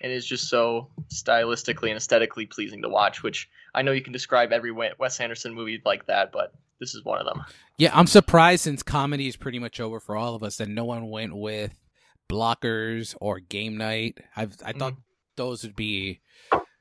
[SPEAKER 3] and is just so stylistically and aesthetically pleasing to watch, which I know you can describe every Wes Anderson movie like that, but this is one of them.
[SPEAKER 1] Yeah, I'm surprised since comedy is pretty much over for all of us that no one went with Blockers or Game Night. I've I thought those would be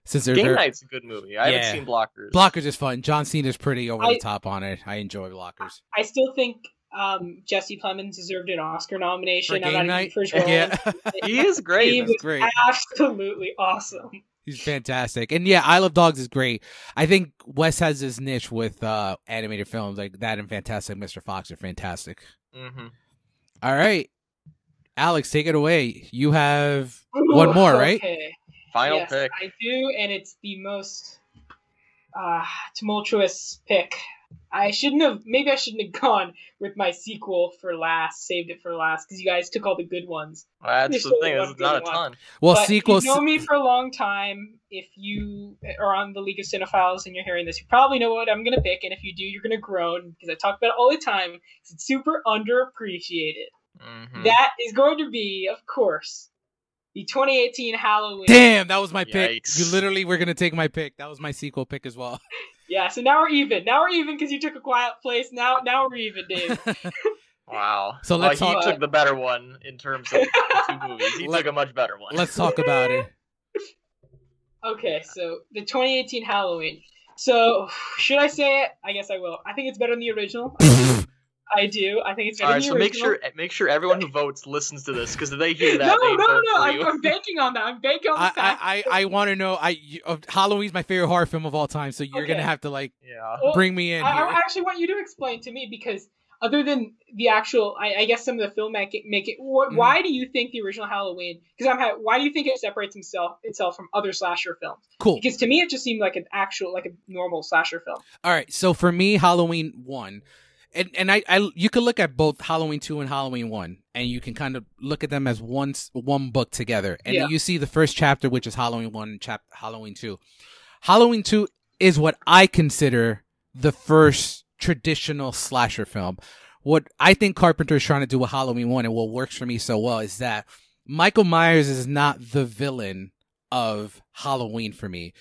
[SPEAKER 1] since they're,
[SPEAKER 3] Mm. Game
[SPEAKER 1] they're-
[SPEAKER 3] Night's a good movie. I
[SPEAKER 1] Yeah.
[SPEAKER 3] haven't seen Blockers.
[SPEAKER 1] Blockers is fun. John Cena's pretty over
[SPEAKER 2] I-
[SPEAKER 1] the top on it. I enjoy Blockers.
[SPEAKER 2] I still think um, Jesse Plemons deserved an Oscar nomination.
[SPEAKER 1] For Game Night,
[SPEAKER 2] for his role.
[SPEAKER 1] yeah,
[SPEAKER 3] he is great.
[SPEAKER 2] He was
[SPEAKER 1] great.
[SPEAKER 2] absolutely awesome.
[SPEAKER 1] He's fantastic. And yeah, Isle of Dogs is great. I think Wes has his niche with uh animated films like that and Fantastic Mr. Fox are fantastic.
[SPEAKER 3] Mhm.
[SPEAKER 1] All right. Alex, take it away. You have One more, right?
[SPEAKER 2] Okay.
[SPEAKER 3] Final
[SPEAKER 2] yes,
[SPEAKER 3] pick.
[SPEAKER 2] I do, and it's the most uh, tumultuous pick. I shouldn't have. Maybe I shouldn't have gone with my sequel for last. Saved it for last because you guys took all the good ones.
[SPEAKER 3] That's
[SPEAKER 2] There's
[SPEAKER 3] the thing.
[SPEAKER 2] one
[SPEAKER 3] There's not a
[SPEAKER 2] good one.
[SPEAKER 3] ton.
[SPEAKER 1] well
[SPEAKER 2] but
[SPEAKER 1] sequels.
[SPEAKER 2] If you've known me for a long time. If you are on the League of Cinephiles and you're hearing this, you probably know what I'm gonna pick, and if you do, you're gonna groan because I talk about it all the time. 'cause It's super underappreciated.
[SPEAKER 3] Mhm.
[SPEAKER 2] That is going to be, of course, the 2018 Halloween.
[SPEAKER 1] Damn, that was my pick. You literally were gonna take my pick. That was my sequel pick as well.
[SPEAKER 2] Yeah, so now we're even. Now we're even because you took a quiet place. Now, now we're even, Dave.
[SPEAKER 3] Wow.
[SPEAKER 1] So
[SPEAKER 3] Well,
[SPEAKER 1] let's
[SPEAKER 3] he
[SPEAKER 1] talk-
[SPEAKER 3] took the better one in terms of the two movies. He
[SPEAKER 1] Let-
[SPEAKER 3] took a much better one.
[SPEAKER 1] Let's talk about it.
[SPEAKER 2] okay, so the 2018 Halloween. So should I say it? I guess I will. I think it's better than the original. I do. I think it's better
[SPEAKER 3] All right,
[SPEAKER 2] than
[SPEAKER 3] so
[SPEAKER 2] the
[SPEAKER 3] make
[SPEAKER 2] original.
[SPEAKER 3] sure make sure everyone who votes listens to this because if they hear that,
[SPEAKER 2] no,
[SPEAKER 3] they
[SPEAKER 2] no, no. I'm,
[SPEAKER 3] you.
[SPEAKER 2] I'm banking on that. I'm banking on the
[SPEAKER 1] I
[SPEAKER 2] fact.
[SPEAKER 1] I, I, I want to know. I you- uh, Halloween's my favorite horror film of all time, so you're gonna have to like
[SPEAKER 3] yeah.
[SPEAKER 1] Bring me in
[SPEAKER 2] I, I actually want you to explain to me because other than the actual, I, I guess some of the film make it, make it. What,
[SPEAKER 1] Mhm.
[SPEAKER 2] Why do you think the original Halloween? Because I'm. Ha- why do you think it separates himself itself from other slasher films?
[SPEAKER 1] Cool.
[SPEAKER 2] Because to me, it just seemed like an actual, like a normal slasher film.
[SPEAKER 1] All right, so for me, Halloween one, and and I, I you could look at both Halloween two and Halloween one, and you can kind of look at them as one one book together, and
[SPEAKER 2] Yeah.
[SPEAKER 1] you see the first chapter, which is Halloween one, and chap Halloween two. Halloween two is what I consider the first traditional slasher film. What I think Carpenter is trying to do with Halloween one, and what works for me so well, is that Michael Myers is not the villain of Halloween for me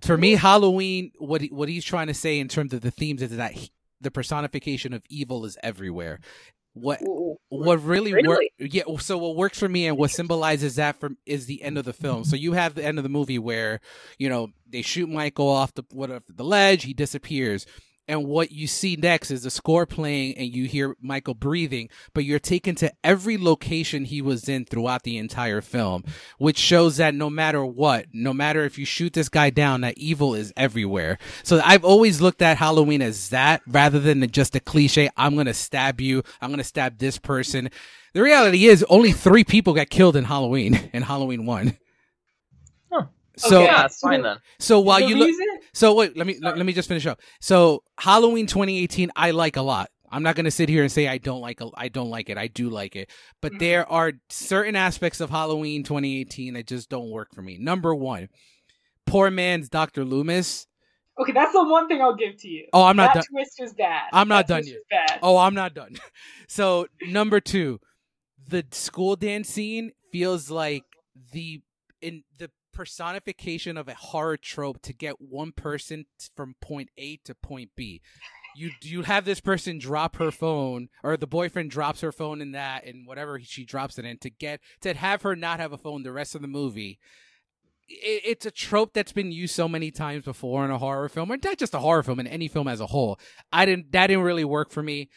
[SPEAKER 1] for me, Halloween, what he, what he's trying to say in terms of the themes is that he, the personification of evil is everywhere. What what really,
[SPEAKER 2] Really?
[SPEAKER 1] works? Yeah. So what works for me and what symbolizes that for is the end of the film. So you have the end of the movie where you know they shoot Michael off the whatever the ledge, he disappears. And what you see next is the score playing, and you hear Michael breathing, but you're taken to every location he was in throughout the entire film which shows that no matter what, no matter if you shoot this guy down, that evil is everywhere. So I've always looked at Halloween as that rather than just a cliche, I'm going to stab you, I'm going to stab this person. The reality is only three people got killed in Halloween, in Halloween 1.
[SPEAKER 3] Huh.
[SPEAKER 1] So,
[SPEAKER 2] Okay.
[SPEAKER 3] yeah, it's fine then.
[SPEAKER 1] so while
[SPEAKER 2] the
[SPEAKER 1] you look, so wait, let me let, let me just finish up. So Halloween 2018, I like a lot. I'm not gonna sit here and say I don't like a, I don't like it. I do like it, but
[SPEAKER 2] Mhm.
[SPEAKER 1] there are certain aspects of Halloween 2018 that just don't work for me. Number one, poor man's Dr. Loomis.
[SPEAKER 2] okay, that's the one thing I'll give to you.
[SPEAKER 1] Oh, I'm not
[SPEAKER 2] that
[SPEAKER 1] done.
[SPEAKER 2] twist was bad.
[SPEAKER 1] I'm not
[SPEAKER 2] That
[SPEAKER 1] done
[SPEAKER 2] twist
[SPEAKER 1] yet.
[SPEAKER 2] was Bad.
[SPEAKER 1] Oh, I'm not done. So number two, the school dance scene feels like the in the personification of a horror trope to get one person from point A to point B. You you have this person drop her phone, or the boyfriend drops her phone in that, and whatever she drops it in to get to have her not have a phone the rest of the movie. It, it's a trope that's been used so many times before in a horror film, or not just a horror film, in any film as a whole. I didn't that didn't really work for me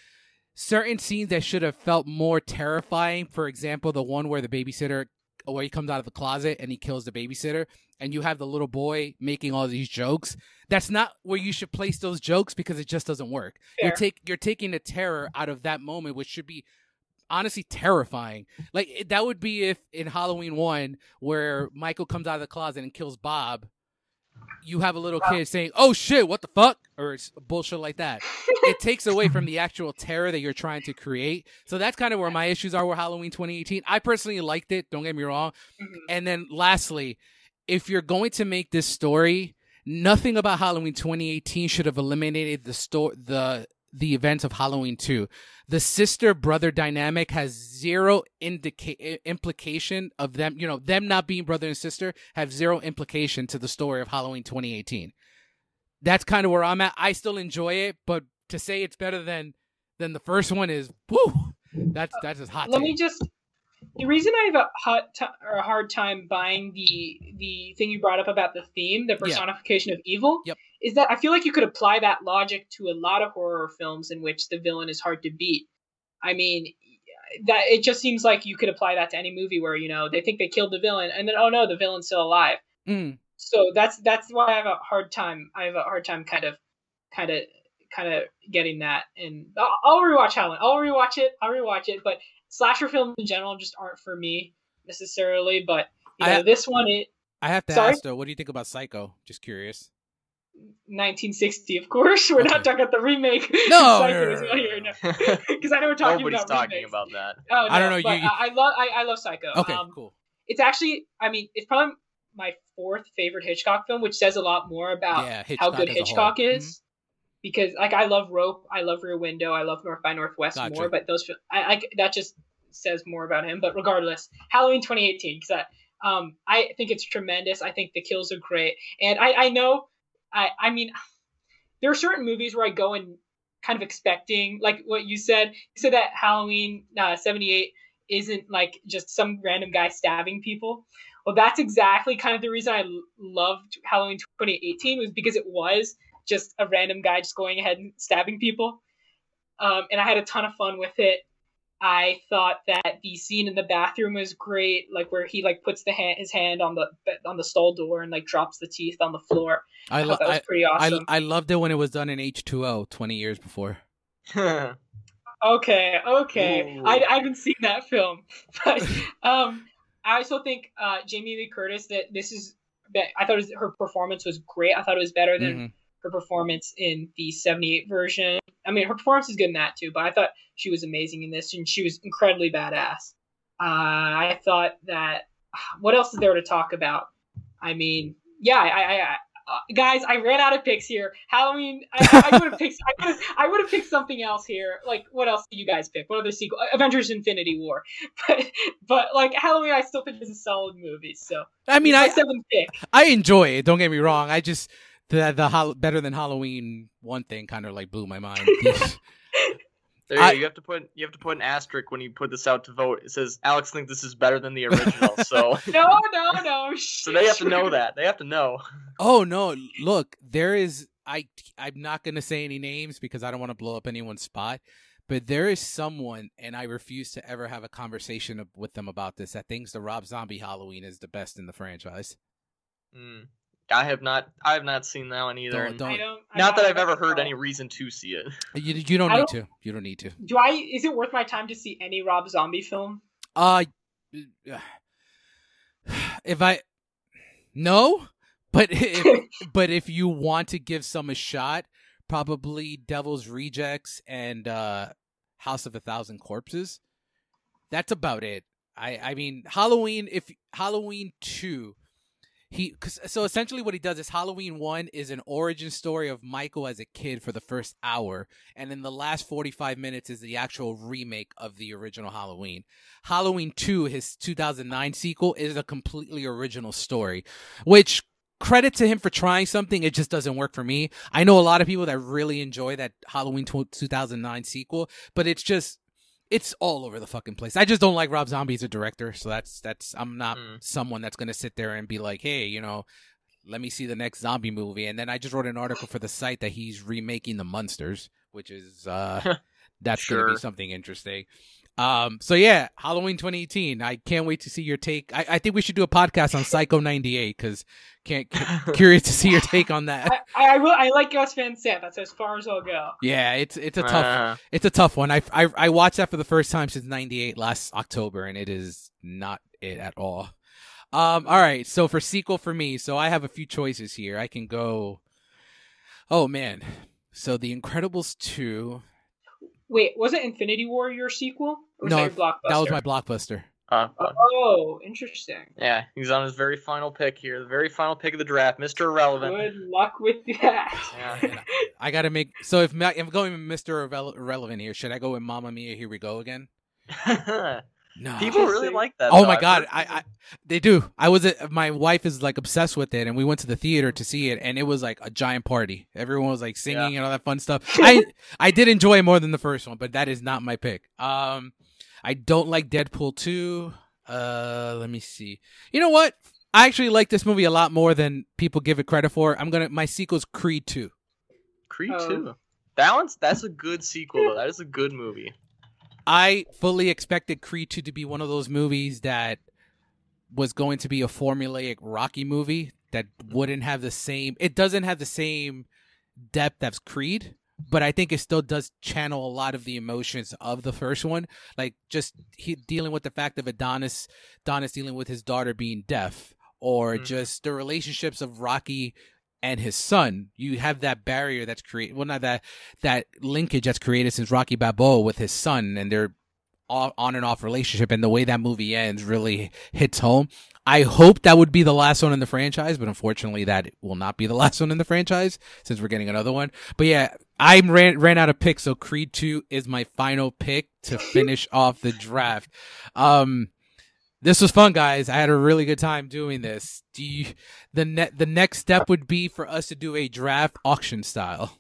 [SPEAKER 1] certain scenes that should have felt more terrifying. For example, the one where the babysitter where he comes out of the closet and he kills the babysitter, and you have the little boy making all these jokes. That's not where you should place those jokes because it just doesn't work.
[SPEAKER 2] Fair.
[SPEAKER 1] You're take you're taking the terror out of that moment, which should be honestly terrifying. Like that would be if in Halloween one, where Michael comes out of the closet and kills Bob, you have a little kid saying, "Oh shit, what the fuck," or it's bullshit like that. it takes away from the actual terror that you're trying to create. So that's kind of where my issues are with Halloween 2018. I personally liked it. Don't get me wrong.
[SPEAKER 2] Mhm.
[SPEAKER 1] And then lastly, if you're going to make this story, nothing about Halloween 2018 should have eliminated the sto- the the events of Halloween 2. The sister brother dynamic has zero indica- implication of them, you know, them not being brother and sister have zero implication to the story of Halloween 2018. That's kind of where I'm at. I still enjoy it, but to say it's better than than the first one is whoo, that's that's just hot.
[SPEAKER 2] Let
[SPEAKER 1] take.
[SPEAKER 2] me just. The reason I have a hot ti or a hard time buying the the thing you brought up about the theme, the personification of evil,
[SPEAKER 1] Yep.
[SPEAKER 2] Is that I feel like you could apply that logic to a lot of horror films in which the villain is hard to beat. I mean, that it just seems like you could apply that to any movie where you know they think they killed the villain and then oh no, the villain's still alive.
[SPEAKER 1] Mm.
[SPEAKER 2] So that's that's why I have a hard time. I have a hard time kind of, kind of, kind of getting that. And I'll, I'll rewatch Halloween. I'll rewatch it. I'll rewatch it. But slasher films in general just aren't for me necessarily. But you know,
[SPEAKER 1] I-
[SPEAKER 2] this one, it
[SPEAKER 1] I have to
[SPEAKER 2] Sorry?
[SPEAKER 1] ask though, what do you think about Psycho? Just curious.
[SPEAKER 2] 1960, of course. We're
[SPEAKER 1] Okay.
[SPEAKER 2] not talking about the remake.
[SPEAKER 1] No,
[SPEAKER 2] Psycho
[SPEAKER 1] no, no, no,
[SPEAKER 2] not
[SPEAKER 1] no,
[SPEAKER 2] here,
[SPEAKER 1] no.
[SPEAKER 2] no. Because I know we're talking
[SPEAKER 3] Nobody's
[SPEAKER 2] about
[SPEAKER 3] talking
[SPEAKER 2] remakes.
[SPEAKER 3] about that.
[SPEAKER 2] Oh,
[SPEAKER 1] I don't know,
[SPEAKER 2] but
[SPEAKER 1] you-
[SPEAKER 2] I, I love I, I love Psycho.
[SPEAKER 1] Okay,
[SPEAKER 2] Um,
[SPEAKER 1] cool.
[SPEAKER 2] it's actually, I mean, it's probably my fourth favorite Hitchcock film, which says a lot more about
[SPEAKER 1] Yeah,
[SPEAKER 2] how good
[SPEAKER 1] as a whole.
[SPEAKER 2] Hitchcock
[SPEAKER 1] Mhm.
[SPEAKER 2] is. Because like I love Rope, I love Rear Window, I love North by Northwest
[SPEAKER 1] Gotcha.
[SPEAKER 2] more, but those I, I that just says more about him. But regardless, Halloween 2018 because I um I think it's tremendous. I think the kills are great, and I I know I I mean there are certain movies where I go and kind of expecting like what you said. You said that Halloween uh, 78 isn't like just some random guy stabbing people. Well, that's exactly kind of the reason I loved Halloween 2018 was because it was just a random guy just going ahead and stabbing people. Um, and I had a ton of fun with it. I thought that the scene in the bathroom was great, like where he like puts the hand, his hand on the on the stall door and like drops the teeth on the floor.
[SPEAKER 1] I,
[SPEAKER 2] I,
[SPEAKER 1] lo-
[SPEAKER 2] thought that was
[SPEAKER 1] I,
[SPEAKER 2] pretty awesome.
[SPEAKER 1] I I loved it when it was done in H2O 20 years before.
[SPEAKER 2] Okay, okay.
[SPEAKER 3] Ooh.
[SPEAKER 2] I, I haven't seen that film, but um, I also think uh, Jamie Lee Curtis that this is that I thought it was, her performance was great. I thought it was better than
[SPEAKER 1] Mhm.
[SPEAKER 2] Her performance in the '78 version. I mean, her performance is good in that too, but I thought she was amazing in this, and she was incredibly badass. Uh, I thought that. What else is there to talk about? I mean, yeah, I, I, I uh, guys, I ran out of picks here. Halloween. I, I would have picked. I would have. I would have picked something else here. Like, what else did you guys pick? What other sequel? Avengers: Infinity War. But, but like Halloween, I still think is a solid movie. So
[SPEAKER 1] I mean, I. I enjoy it. Don't get me wrong. I just the the hol- better than Halloween one thing kind of like blew my mind.
[SPEAKER 3] There you,
[SPEAKER 1] I-
[SPEAKER 3] you have to put you have to put an asterisk when you put this out to vote. It says Alex thinks this is better than the original, so
[SPEAKER 2] No, no, no.
[SPEAKER 3] so they have to know that. They have to know.
[SPEAKER 1] oh no! Look, there is. I I'm not gonna say any names because I don't want to blow up anyone's spot. But there is someone, and I refuse to ever have a conversation with them about this. That thinks the Rob Zombie Halloween is the best in the franchise.
[SPEAKER 3] Mm. I have not I have not seen that one either.
[SPEAKER 1] Don't- don't-
[SPEAKER 2] I don't. I'm
[SPEAKER 3] Not that I've ever heard any reason to see it.
[SPEAKER 1] You you don't
[SPEAKER 2] I
[SPEAKER 1] need
[SPEAKER 2] don't-
[SPEAKER 1] to. You don't need to.
[SPEAKER 2] Do I? Is it worth my time to see any Rob Zombie film?
[SPEAKER 1] Uh, if I no, but if but if you want to give some a shot, probably Devil's Rejects and uh House of a Thousand Corpses. That's about it. I I mean Halloween if Halloween 2 he so essentially what he does is Halloween 1 is an origin story of Michael as a kid for the first hour and then the last 45 minutes is the actual remake of the original Halloween. Halloween 2 his 2009 sequel is a completely original story which credit to him for trying something it just doesn't work for me. I know a lot of people that really enjoy that Halloween 2009 sequel but it's just it's all over the fucking place. I just don't like Rob Zombie as a director, so that's that's I'm not
[SPEAKER 3] Mm.
[SPEAKER 1] someone that's gonna sit there and be like, hey, you know, let me see the next zombie movie. And then I just wrote an article for the site that he's remaking the Munsters, which is uh that's gonna be something interesting. Um, so yeah, Halloween 2018. I can't wait to see your take. I, I think we should do a podcast on Psycho 98 because can't curious to see your take on that.
[SPEAKER 2] I, I, will. I like Gus Van Sant. That's as far as I'll go.
[SPEAKER 1] Yeah, it's it's a tough uh. it's a tough one. I, I I watched that for the first time since '98 last October, and it is not it at all. Um, all right, so for sequel for me, so I have a few choices here. I can go. Oh man, so The Incredibles two.
[SPEAKER 2] Wait, was it Infinity War your sequel?
[SPEAKER 1] no, that, that was my blockbuster.
[SPEAKER 2] Uh, oh, interesting.
[SPEAKER 3] Yeah, he's on his very final pick here, the very final pick of the draft, Mr. Irrelevant.
[SPEAKER 2] Good luck with that.
[SPEAKER 1] Yeah, I got to make. So if, if I'm going Mr. Irrelevant here, should I go with Mamma Mia? Here we go again.
[SPEAKER 3] No, people really like that.
[SPEAKER 1] Oh though. my god, I, I, they do. I was at, my wife is like obsessed with it, and we went to the theater to see it, and it was like a giant party. Everyone was like singing yeah. and all that fun stuff. I I did enjoy it more than the first one, but that is not my pick. Um, I don't like Deadpool two. Uh, let me see. You know what? I actually like this movie a lot more than people give it credit for. I'm gonna my sequel's Creed two.
[SPEAKER 3] Creed um, two. That one's that's a good sequel. Though. That is a good movie.
[SPEAKER 1] I fully expected Creed 2 to be one of those movies that was going to be a formulaic Rocky movie that wouldn't have the same it doesn't have the same depth as Creed, but I think it still does channel a lot of the emotions of the first one. Like just he dealing with the fact of Adonis Adonis dealing with his daughter being deaf or mm-hmm. just the relationships of Rocky and his son, you have that barrier that's created. Well, not that that linkage that's created since Rocky Balboa with his son and their on and off relationship, and the way that movie ends really hits home. I hope that would be the last one in the franchise, but unfortunately, that will not be the last one in the franchise since we're getting another one. But yeah, I ran ran out of picks, so Creed Two is my final pick to finish off the draft. Um, this was fun, guys. I had a really good time doing this. Do you, the net the next step would be for us to do a draft auction style.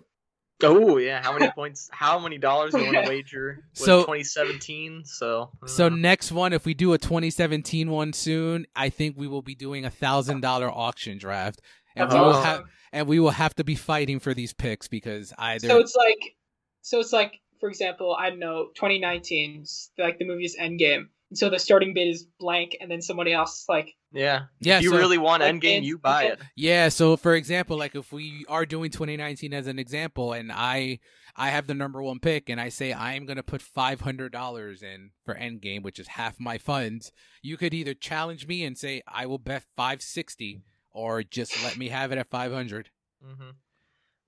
[SPEAKER 3] Oh yeah, how many points? How many dollars do you want to wager? so 2017. So
[SPEAKER 1] so next one, if we do a 2017 one soon, I think we will be doing a thousand dollar auction draft, and we will have and we will have to be fighting for these picks because either.
[SPEAKER 2] So it's like, so it's like, for example, I don't know, 2019, like the movie's Endgame so the starting bid is blank, and then somebody else like
[SPEAKER 3] yeah, yeah. If you so, really want like, Endgame, you buy it.
[SPEAKER 1] Yeah. So for example, like if we are doing 2019 as an example, and I I have the number one pick, and I say I am going to put five hundred dollars in for Endgame, which is half my funds. You could either challenge me and say I will bet 560, or just let me have it at 500.
[SPEAKER 3] Mm-hmm.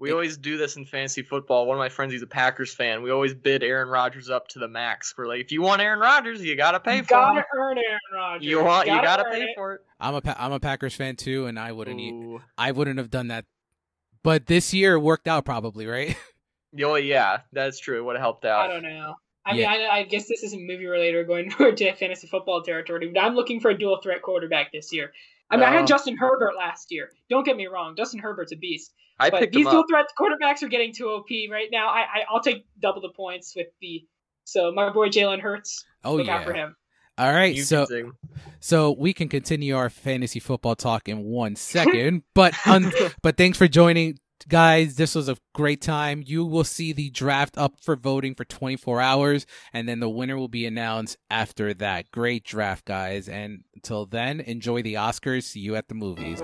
[SPEAKER 3] We always do this in fantasy football. One of my friends, he's a Packers fan. We always bid Aaron Rodgers up to the max. We're like, if you want Aaron Rodgers, you gotta pay
[SPEAKER 2] you
[SPEAKER 3] for
[SPEAKER 2] gotta
[SPEAKER 3] him.
[SPEAKER 2] earn Aaron Rodgers.
[SPEAKER 3] You want, you gotta, you gotta pay it. for it.
[SPEAKER 1] I'm a I'm a Packers fan too, and I wouldn't Ooh. I wouldn't have done that. But this year worked out probably, right?
[SPEAKER 3] Oh yeah, that's true. It would have helped out.
[SPEAKER 2] I don't know. I yeah. mean, I, I, guess this isn't movie related or going to fantasy football territory, but I'm looking for a dual threat quarterback this year. I mean, I had oh. Justin Herbert last year. Don't get me wrong, Justin Herbert's a beast. I but picked these dual threat quarterbacks are getting too OP right now. I, I will take double the points with the so my boy Jalen Hurts.
[SPEAKER 1] Oh look yeah. out for him. All right, you so so we can continue our fantasy football talk in one second, but un- but thanks for joining guys, this was a great time. You will see the draft up for voting for 24 hours, and then the winner will be announced after that. Great draft, guys. And until then, enjoy the Oscars. See you at the movies.